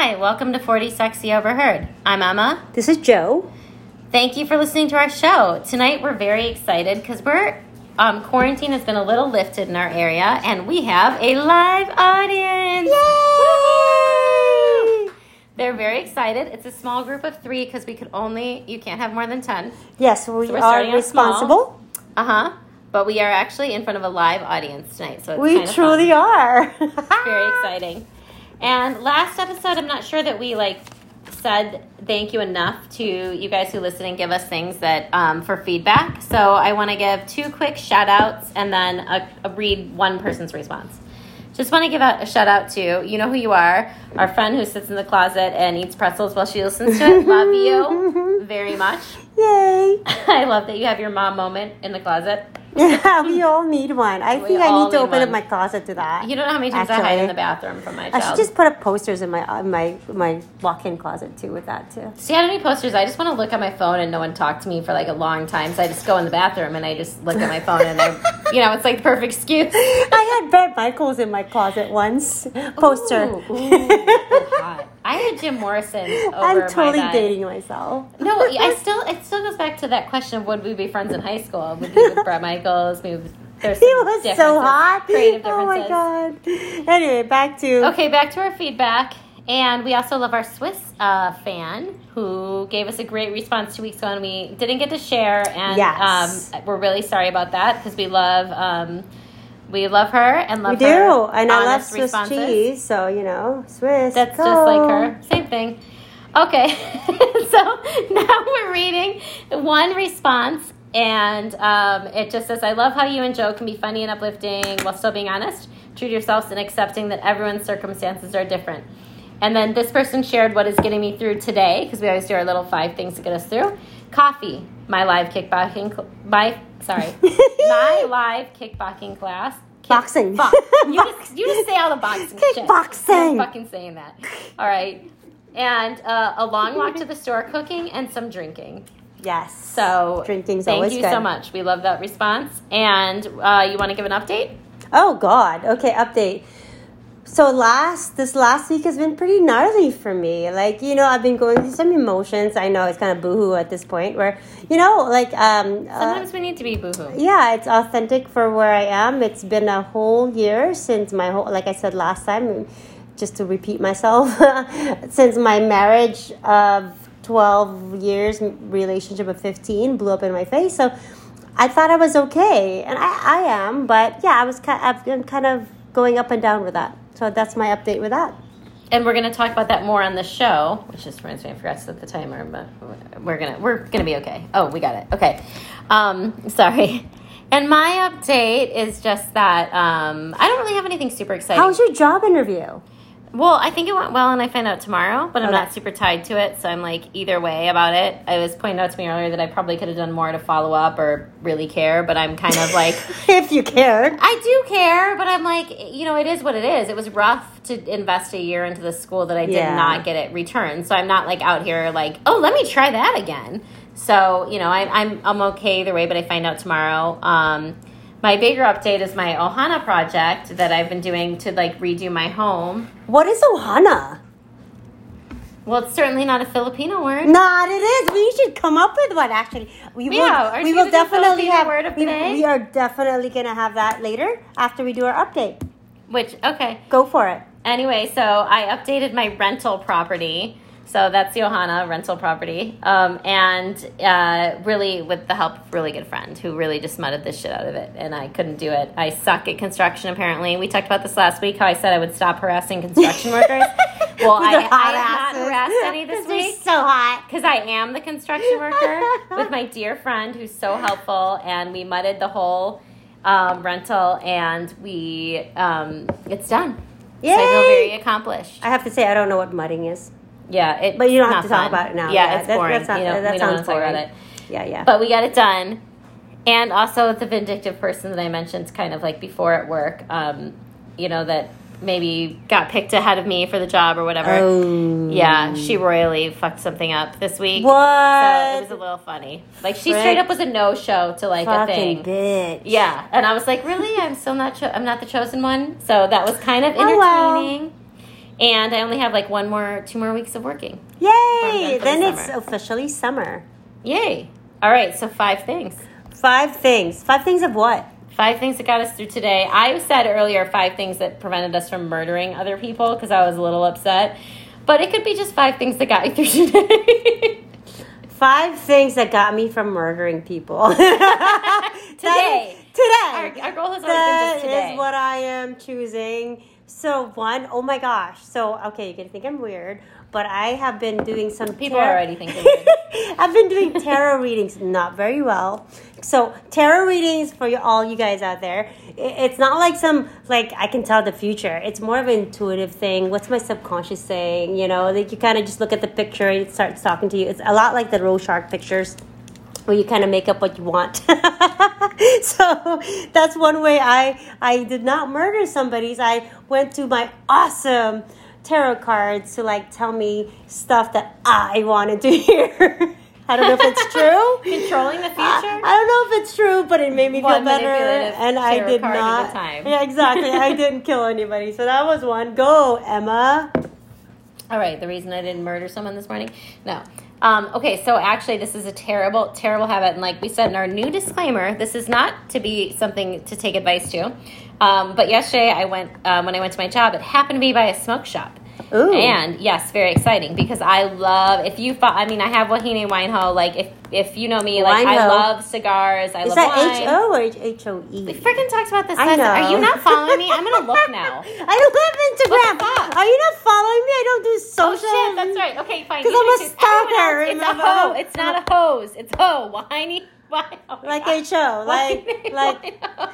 Hi, welcome to 40 Sexy Overheard. I'm Emma. This is Joe. Thank you for listening to our show. Tonight we're very excited because we're um, quarantine has been a little lifted in our area and we have a live audience. Woo! They're very excited. It's a small group of three because we could only you can't have more than ten. Yes, we So we're are starting out small. responsible. Uh huh. But we are actually in front of a live audience tonight, so it's We truly fun. are. very exciting. And last episode, I'm not sure that we like said thank you enough to you guys who listen and give us things that um, for feedback. So I want to give two quick shout outs and then a, a read one person's response. Just want to give out a shout out to you know who you are, our friend who sits in the closet and eats pretzels while she listens to it. Love you very much. Yay! I love that you have your mom moment in the closet. Yeah, we all need one. I We think I need to need open up my closet to that. You don't know how many times I hide in the bathroom from my I should just put up posters in my uh, my my walk-in closet too with that too. See how many posters? I just want to look at my phone and no one talk to me for like a long time. So I just go in the bathroom and I just look at my phone and I, you know, it's like the perfect excuse. I had Bret Michaels in my closet once. Poster. Ooh, ooh, hot. I had Jim Morrison over I'm my totally bed. dating myself. No, I still it still goes back to that question of would we be friends in high school? Would we with Bret Michaels? There's He was so hot. Creative Oh my god. Anyway, back to Okay, back to our feedback. And we also love our Swiss uh, fan who gave us a great response two weeks ago, and we didn't get to share. And Yes. um, we're really sorry about that because we love um, we love her and love her. we do, her and I love Swiss responses. cheese. So you know, Swiss. That's go. just like her. Same thing. Okay, so now we're reading one response, and um, it just says, "I love how you and Joe can be funny and uplifting while still being honest. True to yourselves and accepting that everyone's circumstances are different." And then this person shared what is getting me through today because we always do our little five things to get us through. Coffee, my live kickboxing, my sorry, my live kickboxing class. Kick- Boxing. Bo- you just you just say all the boxing shit. Kickboxing. Fucking saying that. All right. And uh, a long walk to the store, cooking, and some drinking. Yes. So Drinking's thank always you good. so much. We love that response. And uh, you want to give an update? Oh God. Okay, update. So last this last week has been pretty gnarly for me. Like you know, I've been going through some emotions. I know it's kind of boohoo at this point, where you know, like um, uh, Sometimes we need to be boohoo. yeah, it's authentic for where I am. It's been a whole year since my whole, like I said last time, just to repeat myself, since my marriage of 12 years, relationship of 15 blew up in my face. So I thought I was okay, and I, I am, but yeah, I was kind, I've been kind of going up and down with that. So that's my update with that. And we're going to talk about that more on the show, which just reminds me I forgot to set the timer, but we're gonna we're gonna be okay. Oh, we got it. Okay. Um, sorry. And my update is just that um, I don't really have anything super exciting. How was your job interview? Well, I think it went well, and I find out tomorrow, but I'm Okay. not super tied to it, so I'm like either way about it. It was pointed out to me earlier that I probably could have done more to follow up or really care, but I'm kind of like, if you cared. I do care, but I'm like, you know, it is what it is. It was rough to invest a year into the school that I did Yeah. not get it returned, so I'm not like out here like, oh, let me try that again. So you know, I, I'm I'm okay either way, but I find out tomorrow. Um, my bigger update is my Ohana project that I've been doing to like redo my home. What is Ohana? Well, it's certainly not a Filipino word. Not it is. We should come up with one. Actually, we will. Yeah, aren't we will definitely have. word of we, we are definitely gonna have that later after we do our update. Which okay. Go for it. Anyway, so I updated my rental property. So that's the Ohana rental property, um, and uh, really with the help of a really good friend who really just mudded the shit out of it, and I couldn't do it. I suck at construction. Apparently, we talked about this last week. How I said I would stop harassing construction workers. Well, I, I have not harassed any this week. So hot. because I am the construction worker with my dear friend who's so helpful, and we mudded the whole um, rental, and we um, it's done. So I feel very accomplished. I have to say, I don't know what mudding is. Yeah, it, But you don't have to not talk about it now. Yeah, Yeah, it's that- boring. that's not- you know, that we don't sounds to talk about boring. it. Yeah, yeah. But we got it done. And also the vindictive person that I mentioned, kind of like before at work, um, you know, that maybe got picked ahead of me for the job or whatever. oh. Yeah, she royally fucked something up this week. What? So it was a little funny. Like she Frick. straight up was a no show to like a thing. bitch. Yeah, and I was like, really? I'm still not. Cho- I'm not the chosen one. So that was kind of Oh, well. And I only have like one more, two more weeks of working. Yay! Then the it's officially summer. Yay! All right, so five things. Five things. Five things of what? Five things that got us through today. I said earlier five things that prevented us from murdering other people because I was a little upset. But it could be just five things that got you through today. Five things that got me from murdering people. Today. today. our, our goal has always been just today. is what I am choosing. So one, oh my gosh. So okay, you can think I'm weird, but I have been doing some People are already thinking. I've been doing tarot readings, not very well. So tarot readings for you, all you guys out there. It's not like some like I can tell the future. It's more of an intuitive thing. What's my subconscious saying? You know, like you kind of just look at the picture and it starts talking to you. It's a lot like the Rorschach pictures where you kind of make up what you want. so that's one way I I did not murder somebody. I went to my awesome tarot cards to like tell me stuff that I wanted to hear. I don't know if it's true. Controlling the future? I, I don't know if it's true, but it made me One feel better, and I did not. time. Yeah, exactly. I didn't kill anybody, so that was one. Go, Emma. All right, the reason I didn't murder someone this morning? No. Um, okay, so actually, this is a terrible, terrible habit. And like we said in our new disclaimer, this is not to be something to take advice to. Um, but yesterday, I went, um, when I went to my job, it happened to be by a smoke shop. Ooh. And yes, very exciting because I love, if you, I mean, I have Wahine Wineho. Like, if, if you know me, like, I love cigars. I Is love that wine. H O or H O E? We freaking talked about this. I last- Are you not following me? I'm going to look now. I don't have Instagram. Are you not following me? I don't do Oh social. shit, that's right. Okay, fine. Because I'm a stalker, It's a hoe. It's not a hose. It's hoe. Whiny. Why? Oh Like God. HO, like- like- Wineho.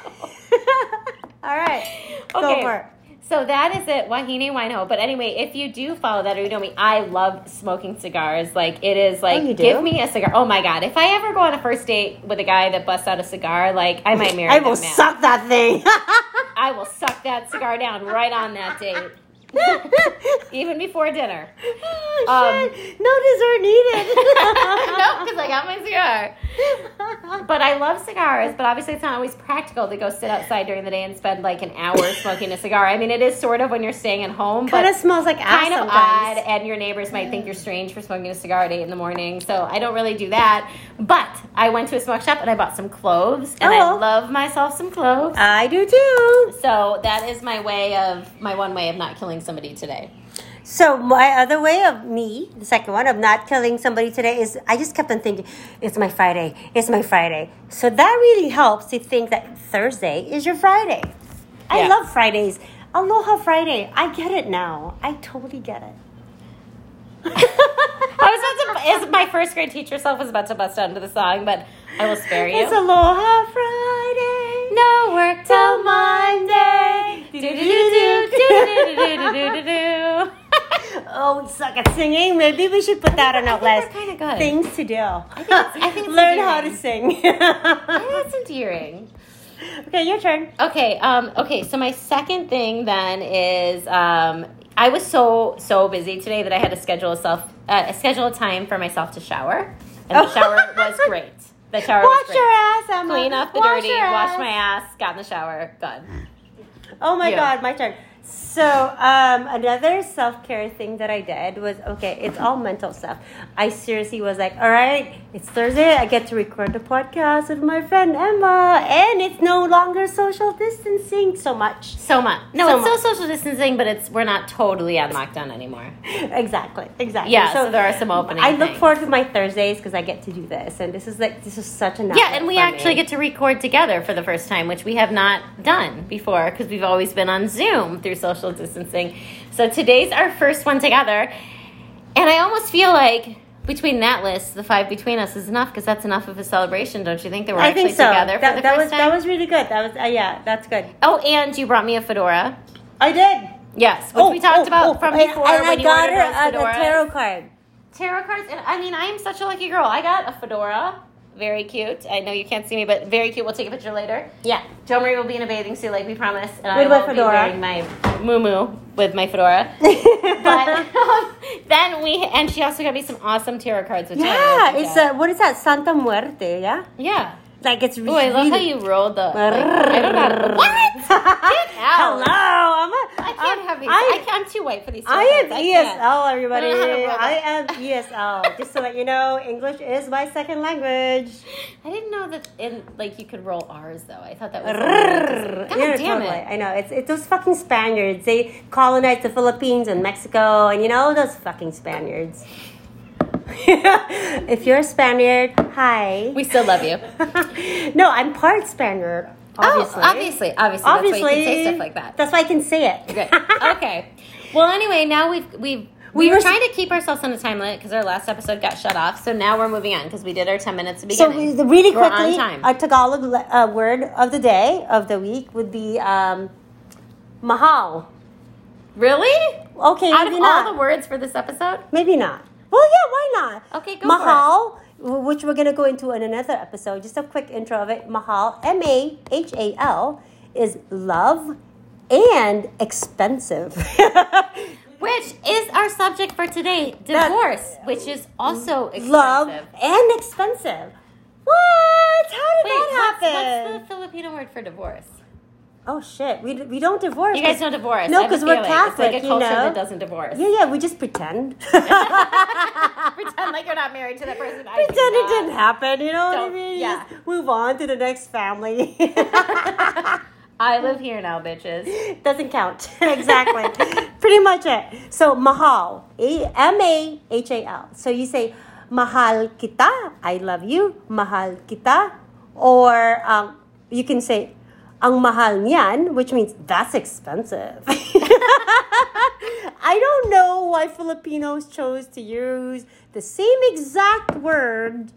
All right. Go for it. So that is it, Wahine Wineho. But anyway, if you do follow that or you know me, I love smoking cigars. Like it is like Oh, give me a cigar. Oh my god. If I ever go on a first date with a guy that busts out a cigar, like I might marry I will man. suck that thing. I will suck that cigar down right on that date. Even before dinner. oh, Um, no dessert needed. no, because I got my cigar. But I love cigars, but obviously it's not always practical to go sit outside during the day and spend like an hour smoking a cigar. I mean, it is sort of when you're staying at home, kind but of smells like ass kind of sometimes. odd, and your neighbors might think you're strange for smoking a cigar at 8 in the morning. So I don't really do that. But I went to a smoke shop and I bought some cloves, and I Oh. love myself some cloves. I do too. So that is my way of, my one way of not killing somebody today. So my other way of me, the second one of not killing somebody today is I just kept on thinking, it's my Friday, it's my Friday. So that really helps to think that Thursday is your Friday. I Yeah. love Fridays. Aloha Friday. I get it now. I totally get it. I was about to, my first grade teacher self was about to bust out into the song, but I will spare you. It's Aloha Friday. No work till Monday. Do do do do do do do do do do. Oh, we suck at singing. Maybe we should put that on our list. good. Things to do. I think it's- I think it's Learn how to endearing. sing. That's endearing. okay, your turn. Okay, um, okay, so my second thing then is um, I was so so busy today that I had to schedule a self uh, schedule a time for myself to shower, and the shower was great. The shower was Wash your ass, Emma. Clean off the Wash dirty, wash my ass, got in the shower, done. Oh my Yeah. god, my turn. So, um, another self care thing that I did was okay, it's all mental stuff. I seriously was like, all right, it's Thursday, I get to record the podcast with my friend Emma, and it's no longer social distancing so much. So much. No, So it's still social distancing, but it's we're not totally on lockdown anymore. exactly, exactly. Yeah, so there are some opening I look things. forward to my Thursdays because I get to do this, and this is like this is such a Yeah, and we actually get to record together for the first time, which we have not done before because we've always been on Zoom through social distancing. So today's our first one together. And I almost feel like between that list, the five between us is enough because that's enough of a celebration, don't you think? That we're I actually think so. together for that, the that first was time. that was really good. That was uh, yeah, that's good. oh, and you brought me a fedora. I did. Yes, which we talked about from and- before and when I you got her a, a tarot card. tarot cards and i mean i am such a lucky girl i got a fedora very cute i know you can't see me but very cute we'll take a picture later Yeah. joe marie will be in a bathing suit like we promised and With i my will be fedora. wearing my moo with my fedora but um, then we and she also got me some awesome tarot cards which I yeah, it's uh, what is that? Santa Muerte. Yeah. yeah like it's Oh, I love how you rolled the. Like, I don't know. What? Get out. Hello, I'm a, I can't have these. I- I, can't, I'm too white for these. I am can't. ESL, everybody. I don't know how to roll I am ESL. Just to let you know, English is my second language. I didn't know that in like you could roll R's though. I thought that was. God Yeah, damn totally. it. I know. It's, it's those fucking Spaniards. They colonized the Philippines and Mexico, and you know, those fucking Spaniards. if you're a Spaniard, hi. We still love you. no, I'm part Spaniard, obviously. Oh, obviously, obviously, Obviously. That's why you can say stuff like that. That's why I can say it. Good. Okay. Well, anyway, now we've we've we, We were were- trying to keep ourselves on a time limit because our last episode got shut off. So now we're moving on because we did our ten minutes at the So beginning. we, really We're quickly, on time. a Tagalog uh, word of the day of the week would be um, mahal. really? Okay, Out of maybe all the words for this episode, maybe not. Well, yeah, why not? Okay, go for Mahal, which we're gonna go into in another episode. Just a quick intro of it. Mahal, M A H A L, is love and expensive. which is our subject for today, That- divorce, which is also expensive. love and expensive. What? How did Wait, that what's, happen? what's the Filipino word for divorce? Oh shit, we, we don't divorce. You guys don't divorce. No, I have a 'cause we're. Catholic, It's like a you know? that doesn't divorce. Yeah, yeah, we just pretend. Pretend like you're not married to that person. Pretend it didn't happen. You know what I mean? Yeah. Just move on to the next family. I live here now, bitches. Doesn't count. exactly. Pretty much it. So mahal, M A H A L. So you say mahal kita, I love you, mahal kita, or um, you can say ang mahal niyan, which means that's expensive. I don't know why Filipinos chose to use the same exact word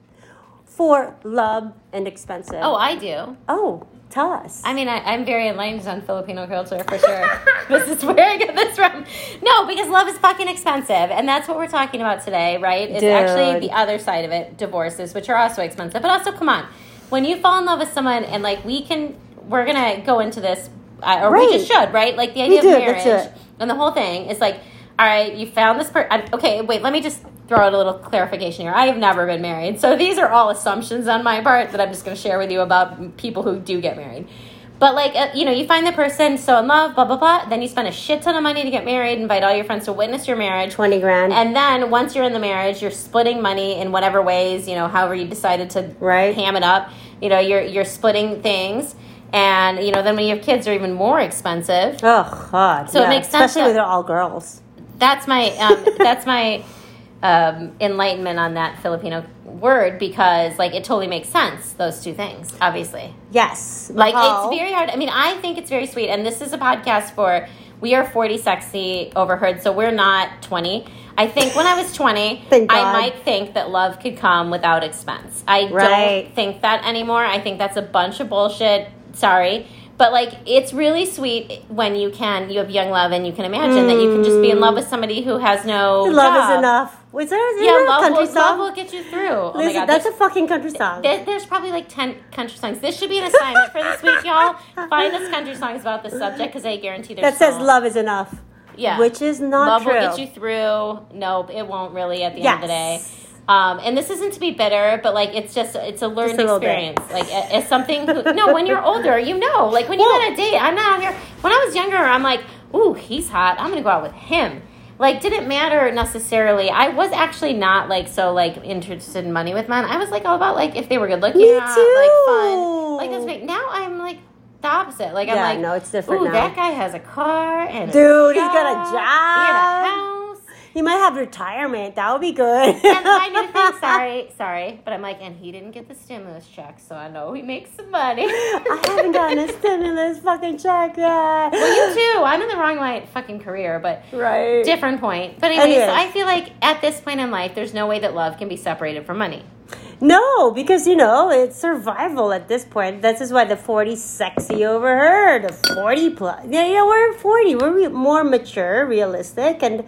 for love and expensive. Oh, I do. oh, tell us. I mean, I, I'm very enlightened on Filipino culture for sure. this is where I get this from. No, because love is fucking expensive, and that's what we're talking about today, right? It's Dude. actually the other side of it, divorces, which are also expensive. But also, come on, when you fall in love with someone, and like we can, we're gonna go into this, uh, or we just should, right? Like the idea do, of marriage and the whole thing is like, all right, you found this person. Okay, wait, let me just throw out a little clarification here. I have never been married, so these are all assumptions on my part that I'm just going to share with you about people who do get married. But like, uh, you know, you find the person so in love, blah blah blah. Then you spend a shit ton of money to get married, invite all your friends to witness your marriage. 20 grand. And then once you're in the marriage, you're splitting money in whatever ways, you know, however you decided to Right. ham it up. You know, you're you're splitting things. And you know, then when you have kids, they're even more expensive. Oh God! So it makes sense especially that- when they're all girls. That's my um, that's my um, enlightenment on that Filipino word because like it totally makes sense. Those two things, obviously. Yes, Like Mahal. it's very hard. I mean, I think it's very sweet, and this is a podcast for we are forty sexy overheard, so we're not twenty. I think when I was twenty, I might think that love could come without expense. I Right. don't think that anymore. I think that's a bunch of bullshit. Sorry. But like it's really sweet when you can you have young love and you can imagine that you can just be in love with mm. somebody who has no Love job. is enough. Was there, is Yeah, there a love country will, love will get you through. Oh my god, that's a fucking country song. there, there's probably like 10 country songs. This should be an assignment for this week, y'all. Find us country songs about this subject because I guarantee there's that says songs. love is enough. Yeah. Which is not Love true. will get you through. Nope, it won't really at the end of the day. Um, and this isn't to be bitter, but like it's just it's a learned a little bit. experience. Like it's something. Who, no, when you're older, you know. Like when you Well- go on a date, I'm not on here. When I was younger, I'm like, ooh, he's hot. I'm gonna go out with him. Like didn't matter necessarily. I was actually not like so like interested in money with men. I was like all about like if they were good looking, Me not, like fun, like this. Big. Now I'm like the opposite. Like I'm like, no, it's different Ooh, now. that guy has a car and Dude, a he's got a He job. Had a house. You might have retirement. That would be good. And my new thing, sorry, sorry, but I'm like, and he didn't get the stimulus check, so I know he makes some money. I haven't gotten a stimulus fucking check yet. well, you too. I'm in the wrong fucking career, but Right. different point. But anyways, Anyways. I feel like at this point in life, there's no way that love can be separated from money. No, because you know it's survival at this point. This is why the forty sexy over her, the forty plus. Yeah, yeah, we're forty. We're re- more mature, realistic, and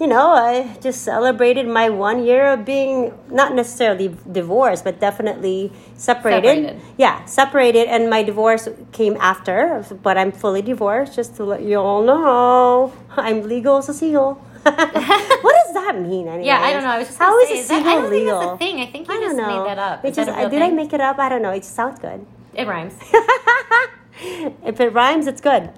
you know, I just celebrated my one year of being not necessarily divorced, but definitely separated. Separated. Yeah, separated, and my divorce came after, but I'm fully divorced. Just to let you all know, I'm legal as a seagull. what does that mean? Anyway, Yeah, I don't know. I was just how is say, a is that, single I don't think real? that's a thing. I think you I just know. made that up. It Is just did I make it up? I don't know. It just sounds good. It rhymes. if it rhymes, it's good.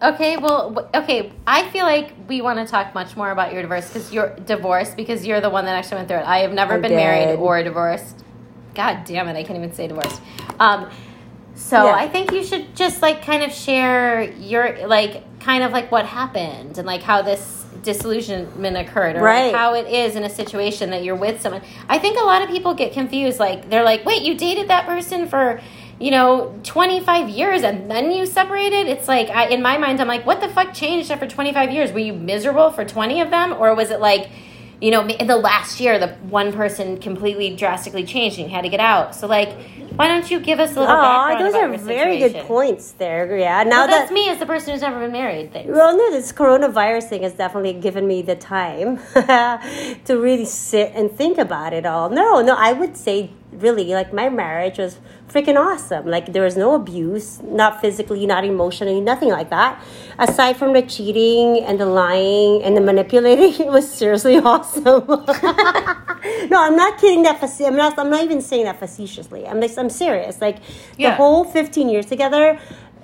Okay, well, okay. I feel like we want to talk much more about your divorce because you're divorced because you're the one that actually went through it. I have never I been married or divorced. God damn it, I can't even say divorced. Um, so Yeah. I think you should just like kind of share your like kind of like what happened and like how this disillusionment occurred or Right. how it is in a situation that you're with someone. I think a lot of people get confused. Like they're like, wait, you dated that person for you know 25 years and then you separated it's like I, in my mind i'm like what the fuck changed after 25 years were you miserable for 20 of them or was it like you know in the last year the one person completely drastically changed and you had to get out so like why don't you give us a little bit? Oh, background those are very good points there. Yeah. Now well, that that's me as the person who's never been married thing Well, no, this coronavirus thing has definitely given me the time to really sit and think about it all. No, no, I would say really like my marriage was freaking awesome. Like there was no abuse, not physically, not emotionally, nothing like that. Aside from the cheating and the lying and the manipulating, it was seriously awesome. no, I'm not kidding. That faci- I'm not. I'm not even saying that facetiously. I'm like, I'm serious. Like the whole 15 years together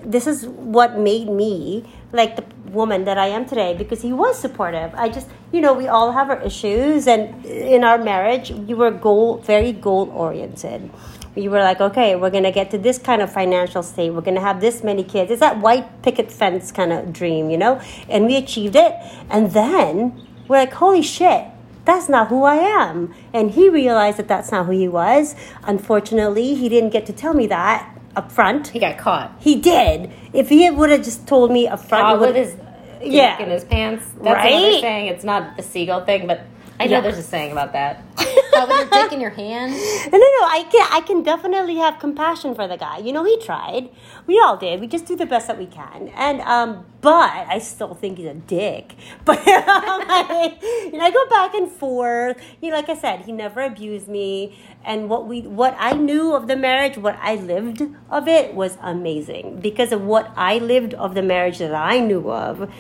this is what made me like the woman that I am today because he was supportive. I just, you know, we all have our issues, and in our marriage, we were goal very goal oriented. We were like, okay, we're gonna get to this kind of financial state. We're gonna have this many kids. It's that white picket fence kind of dream, you know. And we achieved it, and then we're like, holy shit, that's not who I am. And he realized that that's not who he was. Unfortunately, he didn't get to tell me that up front. he got caught He did. If he would have just told me up front, caught with his Yeah. in his pants that's another Right? saying it's not the seagull thing but i know Yeah. there's a saying about that caught with your dick in your hand no, no, no. I can, I can definitely have compassion for the guy. You know, he tried. We all did. We just do the best that we can. And um, but I still think he's a dick. But like, you know, I go back and forth. You know, like I said, he never abused me. And what we, what I knew of the marriage, what I lived of it, was amazing because of what I lived of the marriage that I knew of.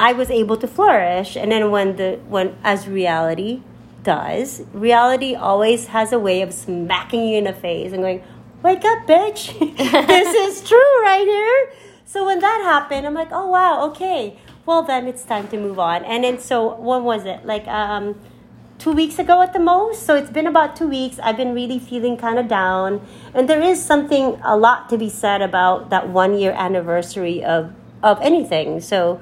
I was able to flourish. And then when the when as reality does, reality always has a way of smacking you in the face and going, "Wake up, bitch! this is true right here." So when that happened, I'm like, "Oh wow, okay. Well then it's time to move on." And then so when was it? Like um two weeks ago at the most. So it's been about two weeks. I've been really feeling kind of down. And there is something, a lot to be said about that one year anniversary of, of anything. So,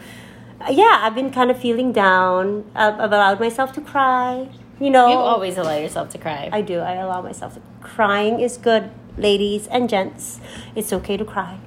yeah, I've been kind of feeling down. I've, I've allowed myself to cry. You know, you always allow yourself to cry I do. I allow myself to. Crying is good, ladies and gents. It's okay to cry.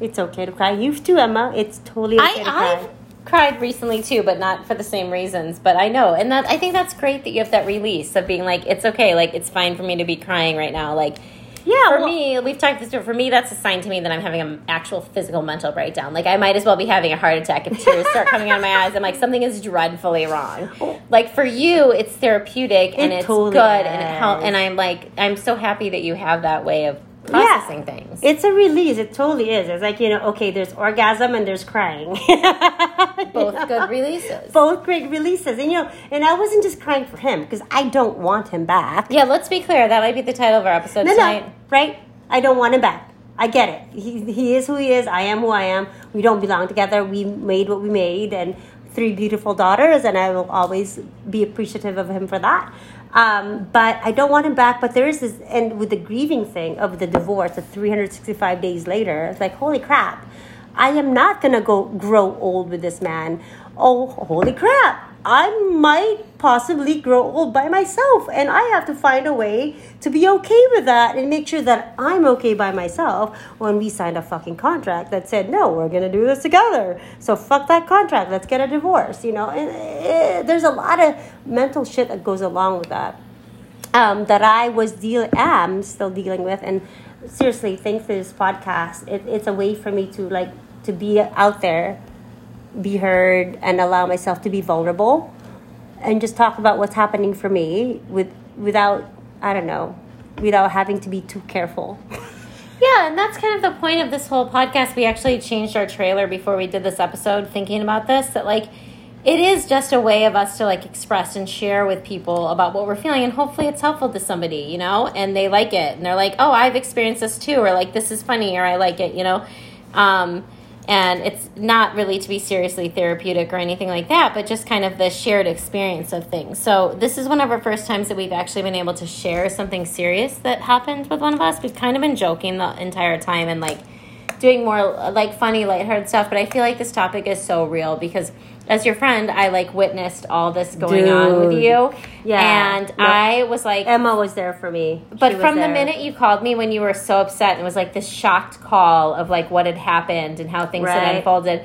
It's okay to cry. You too, Emma. It's totally okay I, to cry. I've cried recently too, but not for the same reasons. But I know, and that I think that's great that you have that release of being like, it's okay, like it's fine for me to be crying right now. Like yeah, for well- me, we've talked this. For me, that's a sign to me that I'm having an actual physical mental breakdown. Like I might as well be having a heart attack if tears start coming out of my eyes. I'm like something is dreadfully wrong. Like for you, it's therapeutic and It it's totally good, and it help. And I'm like, I'm so happy that you have that way of processing things. It's a release. It totally is. It's like, you know, okay, there's orgasm and there's crying. Both good releases. Both great releases. And, you know, and I wasn't just crying for him because I don't want him back. Yeah, let's be clear. That might be the title of our episode No, tonight. no, right? I don't want him back. I get it. He, he is who he is. I am who I am. We don't belong together. We made what we made and three beautiful daughters, and I will always be appreciative of him for that. Um, but I don't want him back. But there is this, and with the grieving thing of the divorce, the 365 days later, it's like, holy crap. I am not gonna go grow old with this man. Oh, holy crap. I might possibly grow old by myself, and I have to find a way to be okay with that and make sure that I'm okay by myself when we signed a fucking contract that said, no, we're gonna do this together. So fuck that contract, let's get a divorce, you know? And eh, there's a lot of mental shit that goes along with that um, that I was deal am still dealing with, and seriously, thanks for this podcast. It, it's a way for me to like to be out there, be heard, and allow myself to be vulnerable, and just talk about what's happening for me with without I don't know, without having to be too careful. Yeah, and that's kind of the point of this whole podcast. We actually changed our trailer before we did this episode, thinking about this. That like, it is just a way of us to like express and share with people about what we're feeling and hopefully it's helpful to somebody you know and they like it and they're like oh i've experienced this too or like this is funny or i like it you know um, and it's not really to be seriously therapeutic or anything like that but just kind of the shared experience of things. So this is one of our first times that we've actually been able to share something serious that happened with one of us. We've kind of been joking the entire time and like doing more like funny lighthearted stuff but i feel like this topic is so real because as your friend i like witnessed all this going on with you Yeah. and No. i was like Emma was there for me. but She was from the minute you called me when you were so upset and it was like this shocked call of like what had happened and how things had unfolded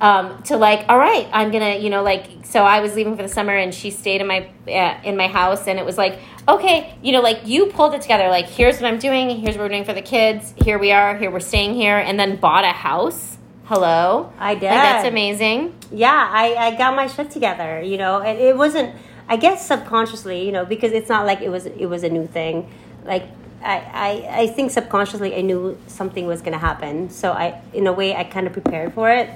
um, to like all right i'm gonna you know like so i was leaving for the summer and she stayed in my uh, in my house and it was like okay you know like you pulled it together like here's what i'm doing here's what we're doing for the kids here we are here we're staying here and then bought a house hello I did. like that's amazing yeah, I, I got my shit together, you know, and it wasn't, I guess subconsciously, you know, because it's not like it was it was a new thing. Like I, I, I think subconsciously I knew something was gonna happen, so I, in a way, I kind of prepared for it.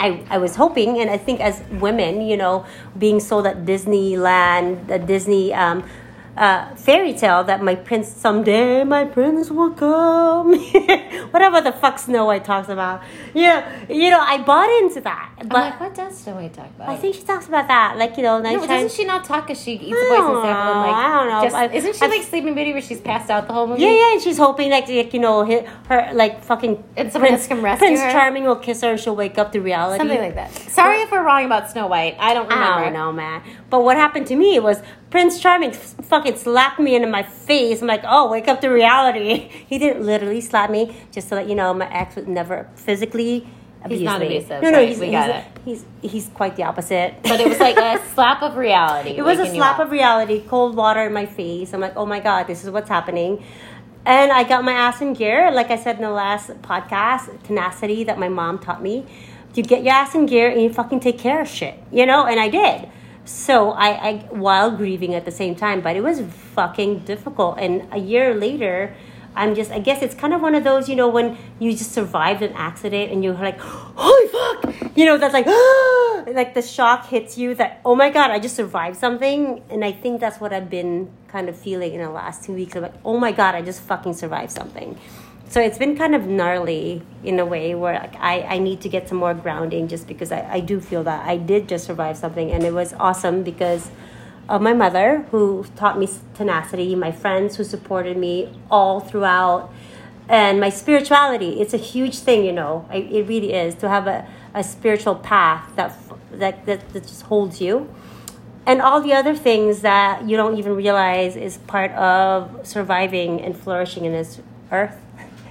I, I was hoping, and I think as women, you know, being sold at Disneyland, the Disney um, uh, fairy tale that my prince someday my prince will come. Whatever the fuck Snow White talks about. Yeah, you know, I bought into that, I'm but like what does Snow White talk about I think she talks about that, like you know, no, doesn't she not talk because she eats I the don't apple like I don't know. just- I- isn't she I've- like Sleeping Beauty where she's passed out the whole movie? Yeah, yeah, and she's hoping like, like you know, her, her like fucking And someone Prince, can rescue Prince her? Charming will kiss her and she'll wake up to reality. Something like that. Sorry if we're wrong about Snow White. I don't remember. I don't know, man. But what happened to me was Prince Charming fucking slapped me into my face. I'm like, oh, wake up to reality. He didn't literally slap me, just to let you know, my ex would never physically abuse not me. abusive, No, no, right, he's, we he's, got it. he's he's quite the opposite. But it was like a slap of reality. It was a slap of reality, cold water in my face. I'm like, oh my god, this is what's happening. And I got my ass in gear, like I said in the last podcast, tenacity that my mom taught me. You get your ass in gear and you fucking take care of shit, you know. And I did. So I, I while grieving at the same time, but it was fucking difficult. And a year later, I'm just, I guess it's kind of one of those, you know, when you just survived an accident and you're like, holy fuck, you know, that's like, like the shock hits you that, oh my God, I just survived something. And I think that's what I've been kind of feeling in the last two weeks. I'm like, oh my God, I just fucking survived something. So it's been kind of gnarly in a way where like I, I need to get some more grounding just because I, I do feel that I did just survive something and it was awesome because of my mother who taught me tenacity, my friends who supported me all throughout, and my spirituality. It's a huge thing, you know. I, it really is to have a, a spiritual path that, that that that just holds you, and all the other things that you don't even realize is part of surviving and flourishing in this earth.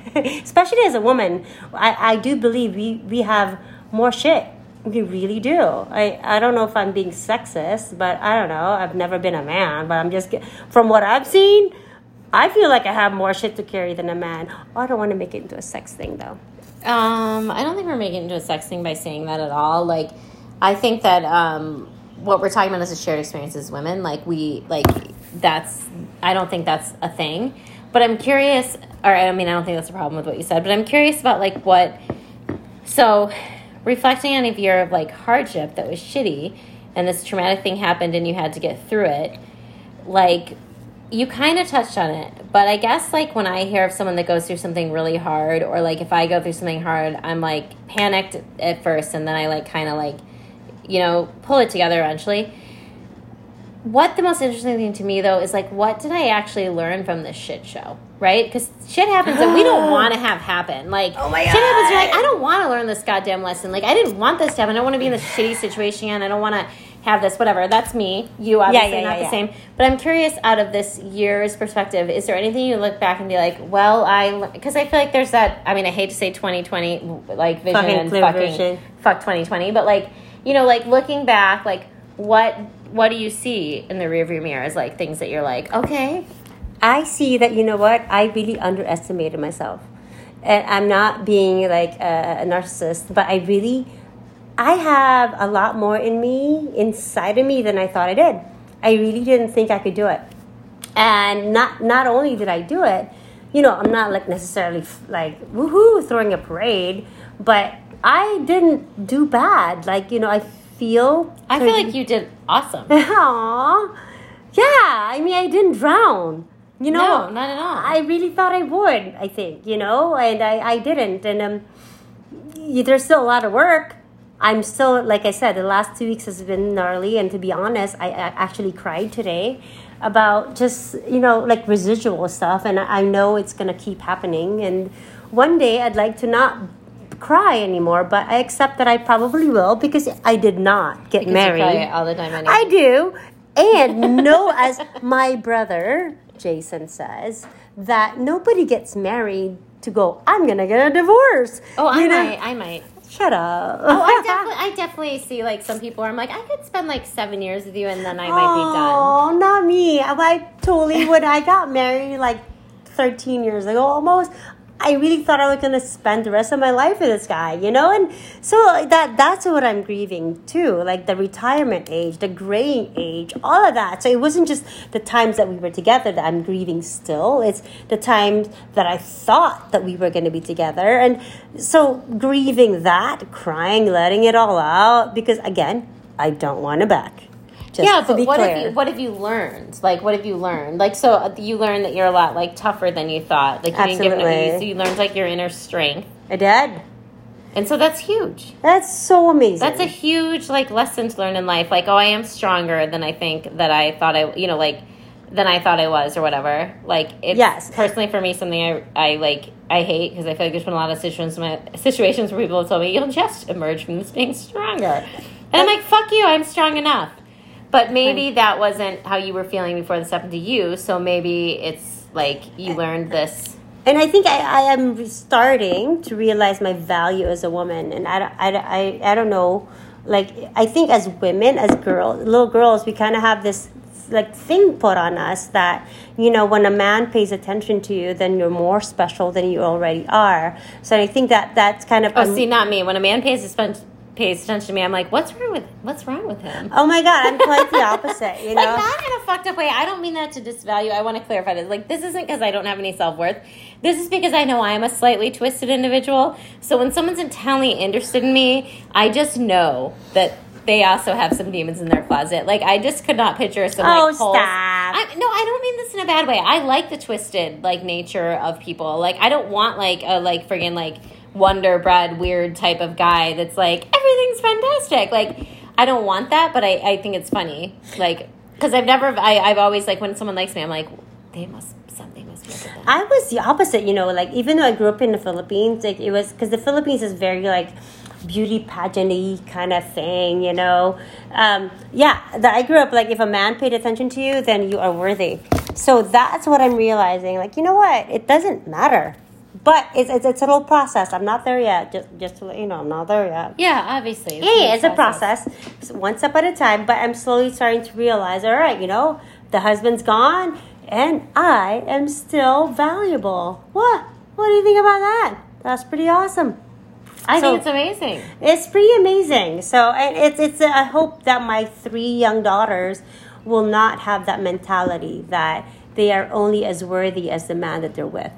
Especially as a woman, I, I do believe we, we have more shit we really do. I, I don't know if I'm being sexist, but I don't know. I've never been a man, but I'm just from what I've seen, I feel like I have more shit to carry than a man. Oh, I don't want to make it into a sex thing though. Um, I don't think we're making it into a sex thing by saying that at all. Like, I think that um, what we're talking about is a shared experience as women. Like, we like that's. I don't think that's a thing. But I'm curious, or I mean, I don't think that's a problem with what you said. But I'm curious about like what. So, reflecting on a year of like hardship that was shitty, and this traumatic thing happened, and you had to get through it. Like, you kind of touched on it, but I guess like when I hear of someone that goes through something really hard, or like if I go through something hard, I'm like panicked at first, and then I like kind of like, you know, pull it together eventually. What the most interesting thing to me though is like, what did I actually learn from this shit show? Right? Because shit happens that we don't want to have happen. Like, Oh my God. shit happens. You're like, I don't want to learn this goddamn lesson. Like, I didn't want this to happen. I don't want to be in this shitty situation. I don't want to have this. Whatever. That's me. You obviously yeah, not yeah, the yeah. same. But I'm curious, out of this year's perspective, is there anything you look back and be like, well, I, because I feel like there's that. I mean, I hate to say 2020 like vision Fucking and fucking vision. fuck 2020, but like, you know, like looking back, like what what do you see in the rearview mirror as like things that you're like, okay, I see that you know what I really underestimated myself, and I'm not being like a, a narcissist, but I really, I have a lot more in me inside of me than I thought I did. I really didn't think I could do it, and not not only did I do it, you know, I'm not like necessarily like woohoo throwing a parade, but I didn't do bad. Like you know, I feel. I feel like you did awesome. Aww. Yeah, I mean, I didn't drown. You know, No, not at all. I really thought I would. I think you know, and I, I didn't. And um, there's still a lot of work. I'm still, like I said, the last two weeks has been gnarly. And to be honest, I, I actually cried today about just you know like residual stuff, and I, I know it's gonna keep happening. And one day I'd like to not cry anymore, but I accept that I probably will because I did not get Because you married. cry all the time anyway. I do. And no, as my brother Jason says, that nobody gets married to go, I'm to get a divorce. oh, I You know? might. I might. Shut up. Oh, I definitely, I definitely see like some people. Where I'm like, I could spend like seven years with you, and then I might be done. Oh, not me. I totally, when I got married like 13 years ago almost, I really thought I was to spend the rest of my life with this guy, you know? And so that that's what I'm grieving too, like the retirement age, the graying age, all of that. So it wasn't just the times that we were together that I'm grieving still. It's the times that I thought that we were to be together. And so grieving that, crying, letting it all out because again, I don't want it back. Yeah, but what clear. have you what have you learned? Like, what have you learned? Like, so uh, you learned that you're a lot like tougher than you thought. Like, you didn't give Absolutely. it, so you learned like your inner strength, I did. and so that's huge. That's so amazing. That's a huge like lesson to learn in life. Like, oh, I am stronger than I think that I thought I, you know, like than I thought I was or whatever. Like, it's Yes. personally for me something I I like I hate because I feel like there's been a lot of situations my, situations where people have told me you'll just emerge from this being stronger, and I'm like, fuck you, I'm strong enough. But maybe that wasn't how you were feeling before this happened to you. So maybe it's like you learned this. and I think I, I am starting to realize my value as a woman. And I, don't- I, I, I don't know, like, I think as women, as girls, little girls, we kind of have this like thing put on us that you know when a man pays attention to you then you're more special than you already are so i think that that's kind of Oh, see, not me. When a man pays attention pays attention to me, I'm like, what's wrong with what's wrong with him? oh my god i'm quite the opposite you know Like not in a fucked up way. I don't mean that to disvalue. I want to clarify this. Like this isn't because I don't have any self worth. This is because I know I am a slightly twisted individual. So when someone's intently interested in me, I just know that they also have some demons in their closet. Like I just could not picture some Oh, like stop. I, no, I don't mean this in a bad way. I like the twisted like nature of people. Like I don't want like a like friggin' like wonder bread weird type of guy that's like everything's fantastic. Like I don't want that, but I, I think it's funny. Like because I've never I, I've always like when someone likes me, I'm like they must something must be up. I was the opposite, you know, like even though I grew up in the Philippines, like it was because the Philippines is very like beauty pageanty kind of thing, you know. Um, yeah, that I grew up like if a man paid attention to you, then you are worthy. So that's what I'm realizing. Like you know what, it doesn't matter, but it's it's, it's a little process. I'm not there yet. Just just to let you know, I'm not there yet. Yeah, obviously. Hey, it's a process, It's one step at a time. But I'm slowly starting to realize, all right, you know, the husband's gone, and I am still valuable. What? What do you think about that? That's pretty awesome. I So- think it's amazing. It's pretty amazing. So it's it's. I hope that my three young daughters will not have that mentality that they are only as worthy as the man that they're with.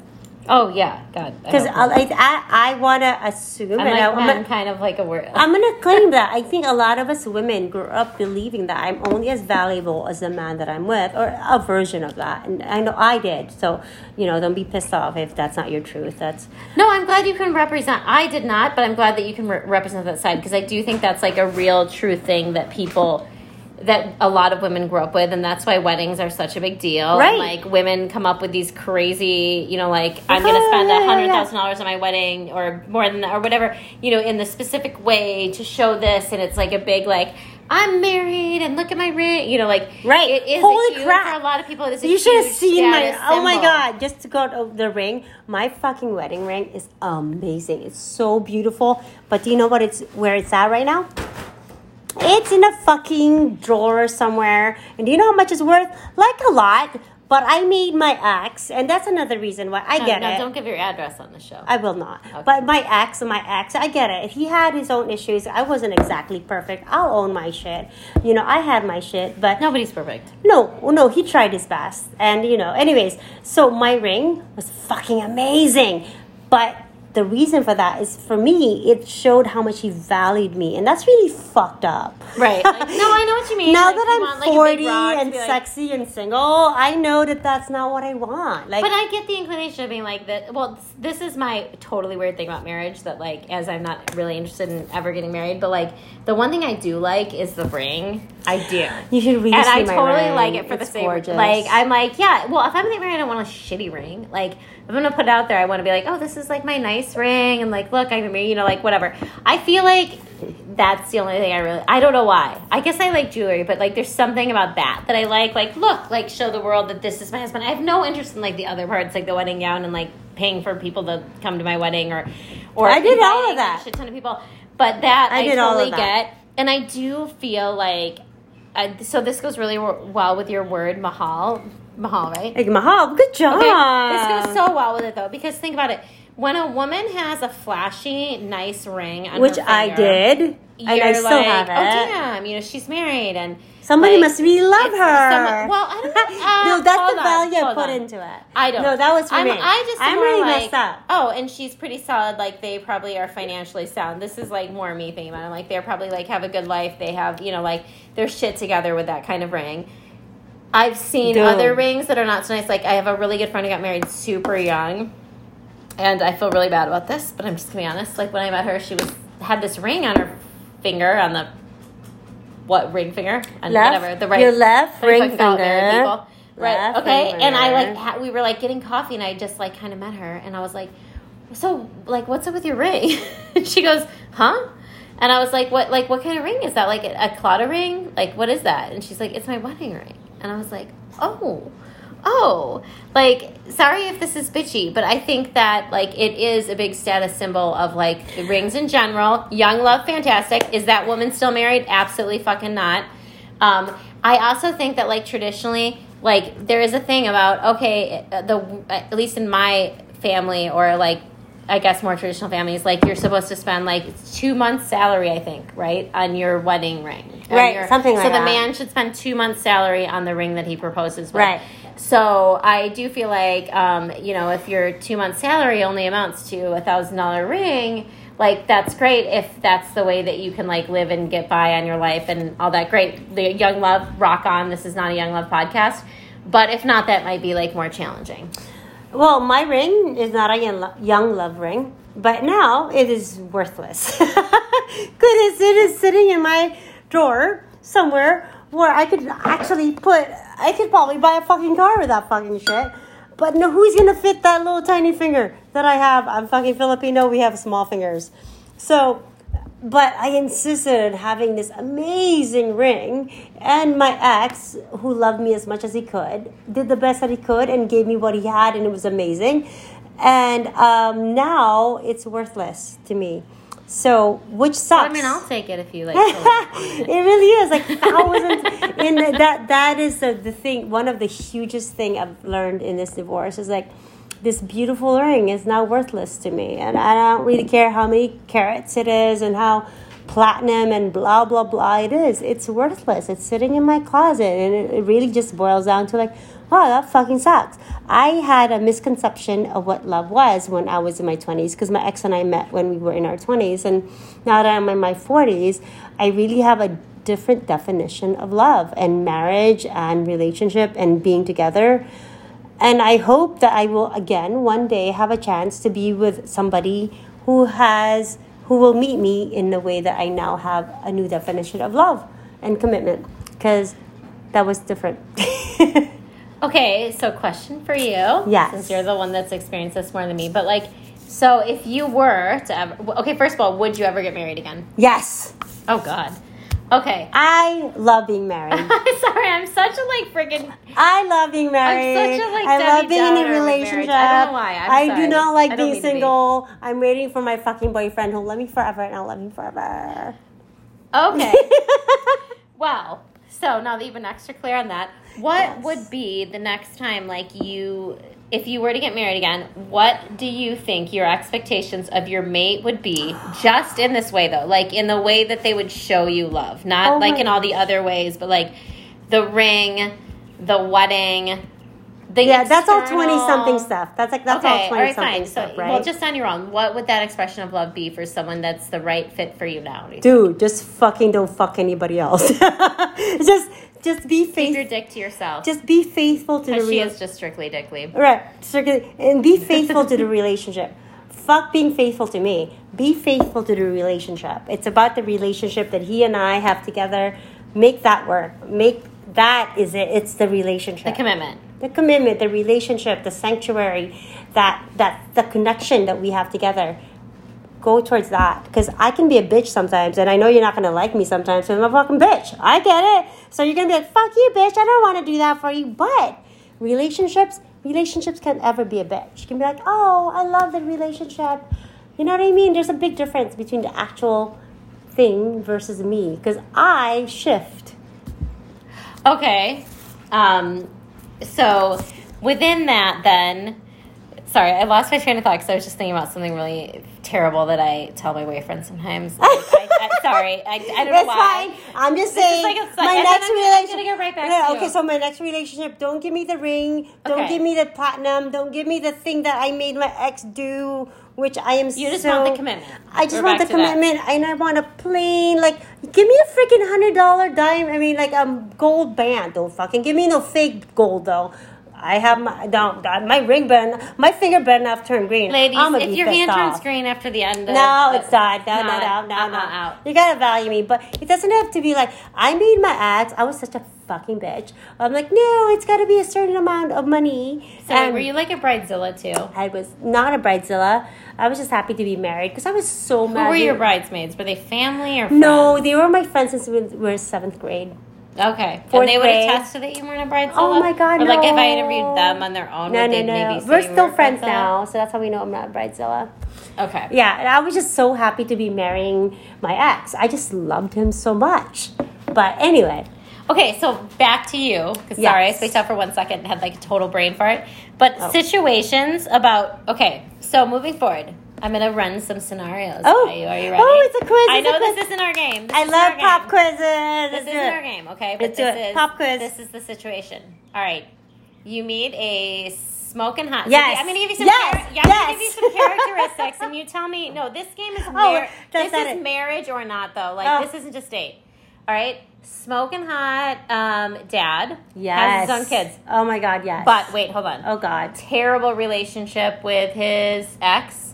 Oh yeah, God. Because I. I, I want to assume, I'm and I, like I'm kind of like a word. I'm gonna claim that. I think a lot of us women grew up believing that I'm only as valuable as the man that I'm with, or a version of that. And I know I did. So, you know, don't be pissed off if that's not your truth. That's No, I'm glad you can represent. I did not, but I'm glad that you can re- represent that side because I do think that's like a real true thing that people that a lot of women grow up with and that's why weddings are such a big deal. Right. And, like women come up with these crazy, you know, like I'm going to uh-huh, spend a hundred thousand dollars on my wedding or more than that or whatever, you know, in the specific way to show this and it's like a big like I'm married and look at my ring, you know, like Right. It is Holy a huge, crap. for a lot of people. It is a you should have seen my. Oh my god! Just to go to the ring, my fucking wedding ring is amazing. It's so beautiful. But do you know what? It's where it's at right now. It's in a fucking drawer somewhere. And do you know how much it's worth? Like a lot. But I made my ex, and that's another reason why I No, get no, it. don't give your address on the show. I will not. But my ex, my ex, I get it. He had his own issues. I wasn't exactly perfect. I'll own my shit. You know, I had my shit, but Nobody's perfect. no, no, he tried his best. And, you know, anyways, so my ring was fucking amazing. But the reason for that is for me, it showed how much he valued me, and that's really fucked up. Right. Like, no, I know what you mean. Now Like, that I'm want, like, 40 rock and sexy and single, I know that that's not what I want. Like, But I get the inclination of being like that. Well, this is my totally weird thing about marriage that, like, as I'm not really interested in ever getting married, but like the one thing I do like is the ring. I do. you should really and I totally ring. like it for It's the same. gorgeous. Like I'm like, yeah. Well, if I'm gonna get married, I don't want a shitty ring. Like I'm gonna put it out there, I want to be like, oh, this is like my nice ring, and like, look, I'm. You know, like whatever. I feel like that's the only thing I really. I don't know why. I guess I like jewelry, but like, there's something about that that I like. Like, look, like show the world that this is my husband. I have no interest in like the other parts, like the wedding gown and like paying for people to come to my wedding or, or I did all of that. A shit ton of people. But that I I, did all of totally that. get, and I do feel like. Uh, so this goes really well with your word mahal, mahal, right? Like, Mahal, good job. Okay, this goes so well with it though because think about it. When a woman has a flashy, nice ring, on Which her I finger, did, and I still like, have it. Oh damn! You know she's married, and Somebody like, must really love her. someone- well, I don't know. Uh, no, that's the on, value I put on. into it. I don't. No, that was for I'm, me. I just I'm really more messed up. Oh, and she's pretty solid. Like they probably are financially sound. This is like more me thinking about it. Like they're probably like have a good life. They have you know like their shit together with that kind of ring. I've seen Dude. other rings that are not so nice. Like I have a really good friend who got married super young, and I feel really bad about this, but I'm just gonna be honest. Like when I met her, she was had this ring on her finger on the what ring finger on Left, whatever the right your left what do you ring married finger. Right. Left okay. ring And I like ha- we were like getting coffee, and I just like kind of met her, and I was like, "So like, what's up with your ring?" and she goes, "Huh?" And I was like, "What? Like, what kind of ring is that? Like a, a Claddagh ring? Like, what is that?" And she's like, "It's my wedding ring." And I was like, "Oh." Oh, like sorry if this is bitchy, but I think that like it is a big status symbol of like the rings in general. Young love, fantastic. Is that woman still married? Absolutely fucking not. Um, I also think that like traditionally, like there is a thing about okay, uh, the at least in my family or like I guess more traditional families, like you're supposed to spend like two months' salary, I think, right, on your wedding ring. Right, your- something like that. So the man should spend two months' salary on the ring that he proposes with. Right. So I do feel like, um, you know, if your two months' salary only amounts to a thousand dollar ring, like that's great if that's the way that you can like live and get by on your life and all that. Great, the young love rock on. This is not a young love podcast, but if not, that might be like more challenging. Well, my ring is not a young, love ring, but now it is worthless. Goodness, it is sitting in my drawer somewhere where I could actually put. I could probably buy a fucking car with that fucking shit. But no, who's gonna fit that little tiny finger that I have? I'm fucking Filipino. We have small fingers, so. But I insisted on having this amazing ring, and my ex, who loved me as much as he could, did the best that he could and gave me what he had, and it was amazing. And um, now it's worthless to me. So, which sucks. I mean, I'll take it if you like. it really is like thousands. in the, that that is the, the thing. One of the hugest thing I've learned in this divorce is like this beautiful ring is now worthless to me, and I don't really care how many carats it is and how platinum and blah blah blah it is. It's worthless. It's sitting in my closet, and it, really just boils down to like. Oh, that fucking sucks. I had a misconception of what love was when I was in my 20s because my ex and I met when we were in our 20s. And now that I'm in my 40s, I really have a different definition of love and marriage and relationship and being together. And I hope that I will again one day have a chance to be with somebody who has who will meet me in the way that I now have a new definition of love and commitment because that was different. Okay, so question for you. Yes. Since you're the one that's experienced this more than me, but like, so if you were to ever, okay, first of all, would you ever get married again? yes, Oh God. Okay. I love being married. I'm sorry, I'm such a like freaking. I love being married. I'm such a, like, I love being in a relationship. I don't know why. I'm I do not like being to be. single. I'm waiting for my fucking boyfriend who'll love me forever and I'll love him forever. Okay. well, so now that you've been extra clear on that, what Yes. would be the next time, like you, if you were to get married again, what do you think your expectations of your mate would be? Just in this way, though, like in the way that they would show you love, not Oh like in all the other ways, but like the ring, the wedding, The yeah, that's all twenty something stuff. That's like that's okay, all all twenty right, something fine. stuff, so, right? well, just on your own, what would that expression of love be for someone that's the right fit for you now? Dude, just fucking don't fuck anybody else. just just be Keep your faithful. dick to yourself. Just be faithful to the Because she real- is just strictly dickly. Right. Strictly, and be faithful to the relationship. Fuck being faithful to me. Be faithful to the relationship. It's about the relationship that he and I have together. Make that work. Make that is it. It's the relationship. The commitment. the commitment, the relationship, the sanctuary, that that the connection that we have together. Go towards that because I can be a bitch sometimes, and I know you're not gonna like me sometimes. So I'm a fucking bitch. I get it. So you're gonna be like, "Fuck you, bitch! I don't want to do that for you." But relationships, relationships can't ever be a bitch. You can be like, "Oh, I love the relationship." You know what I mean? There's a big difference between the actual thing versus me because I shift. Okay. Um, so within that, then, sorry, I lost my train of thought because I was just thinking about something really terrible that I tell my boyfriend sometimes. Like, I, I, sorry, I, I don't know That's why. fine. I'm just This saying like a- my next I'm gonna- I'm relationship. gonna get right back No, okay, you. so my next relationship, don't give me the ring. Don't Okay. give me the platinum. Don't give me the thing that I made my ex do, which I am. You just so, want the commitment. I just We're want the to that. commitment, and I want a plain like. Give me a freaking hundred dollar dime. I mean, like a um, gold band. Don't fucking give me no fake gold though. I have my don't my ring bend my finger better not turn green. Ladies, I'ma if your hand turns green after the end of No, it's not. No, no, no, not- no, uh-uh, no. out. You gotta value me, but it doesn't have to be like I made my ex. I was such a fucking bitch. I'm like, no, it's got to be a certain amount of money. So And were you like a bridezilla too? I was not a bridezilla. I was just happy to be married because I was so Who mad. were your bridesmaids? Were they family or No, they were my friends since we were seventh grade. Okay, Fourth and they would grade. attest to that you weren't a bridezilla. Oh my God, Or like if I interviewed them on their own, No, no, no. We're still friends now, so that's how we know I'm not a bridezilla. Okay. Yeah, and I was just so happy to be marrying my ex. I just loved him so much. But anyway, Okay, so back to you. Yes. Sorry, I spaced out for one second and had like a total brain fart. But Oh. situations about okay, so moving forward, I'm gonna run some scenarios. Oh. by you. are you ready? Oh, it's a quiz, I know quiz. this isn't our game. This I love pop game. quizzes. This isn't our game, okay? But Let's do this it. is Pop quiz. This is the situation. All right, you meet a smoking hot. Yes. I'm gonna give you some. Yes. char- yeah, I'm gonna give you some characteristics, and you tell me. No, this game is Oh, mar- that's this is it. marriage or not though. Like Oh. this isn't just date. All right, smoking hot. Um, dad Yes. has his own kids, Oh my God, yes. but wait, hold on. oh God. Terrible relationship with his ex,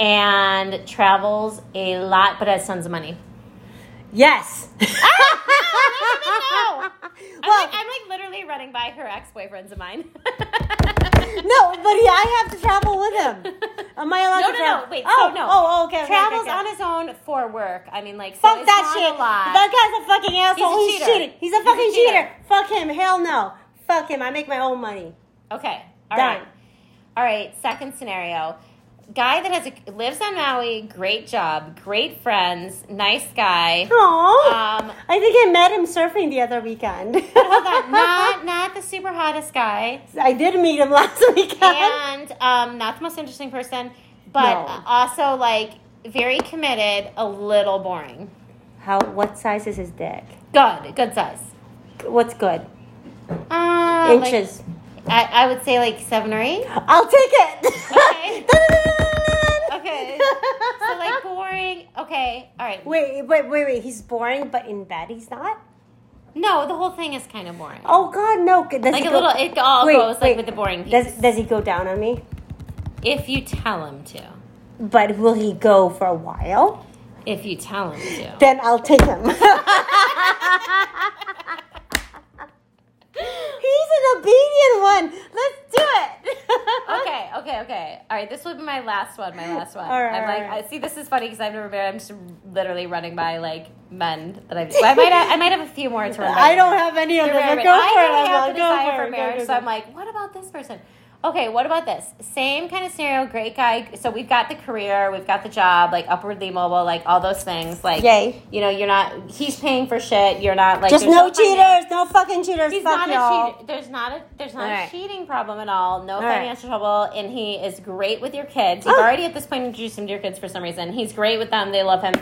and travels a lot, but has tons of money. Yes. Ah, no. I'm, Well- like, I'm like literally running by her ex boyfriends of mine. no, but yeah, I have to travel with him. Am I allowed No, to no, travel? no. Wait. Oh, so no. oh, oh, okay. Travels okay, okay. on his own for work. I mean, like, so Fuck that shit. A lot. That guy's a fucking asshole. He's a He's, cheating. He's a He's a fucking cheater. cheater. Fuck him. Hell no. Fuck him. I make my own money. Okay. All Done. right. All right. Second scenario. Guy that has a lives on Maui, great job, great friends, nice guy. Aww. Um, I think I met him surfing the other weekend. hold on, not not the super hottest guy, I did meet him last weekend. and um, not the most interesting person, but No. also like very committed, a little boring. How? What size is his dick? Good, good size. What's good? Uh, like- Inches. I, I would say like seven or eight. I'll take it. Okay. Okay. So like boring. Okay. All right. wait, wait, wait, wait. He's boring, but in bed he's not. No, the whole thing is kind of boring. Oh God, no. Does like a go- little. It all Wait, goes like wait. with the boring piece. Does Does he go down on me? if you tell him to. But will he go for a while? If you tell him to. Then I'll take him. He's an obedient one. Let's do it. okay, okay, okay. All right, this will be my last one. My last one. All right, I'm like, right. I see. This is funny because I've never been. I'm just literally running by like men that I've. I might. Have, I might have a few more to run. by. I don't have any of them. very but rich. Go I for it. don't have Go desire for it. Go, marriage, go, so. I'm like, what about this person? Okay, what about this? Same kind of scenario, great guy. So we've got the career, we've got the job, like upwardly mobile, like all those things. Like, Yay. you know, you're not. He's paying for shit. You're not like. Just there's no finan- cheaters. No fucking cheaters. He's Fuck not y'all. a cheater. There's not a there's not All a right. cheating problem at all. No All right. financial trouble, and he is great with your kids. You've Oh. already at this point introduced him to your kids for some reason. He's great with them. They love him.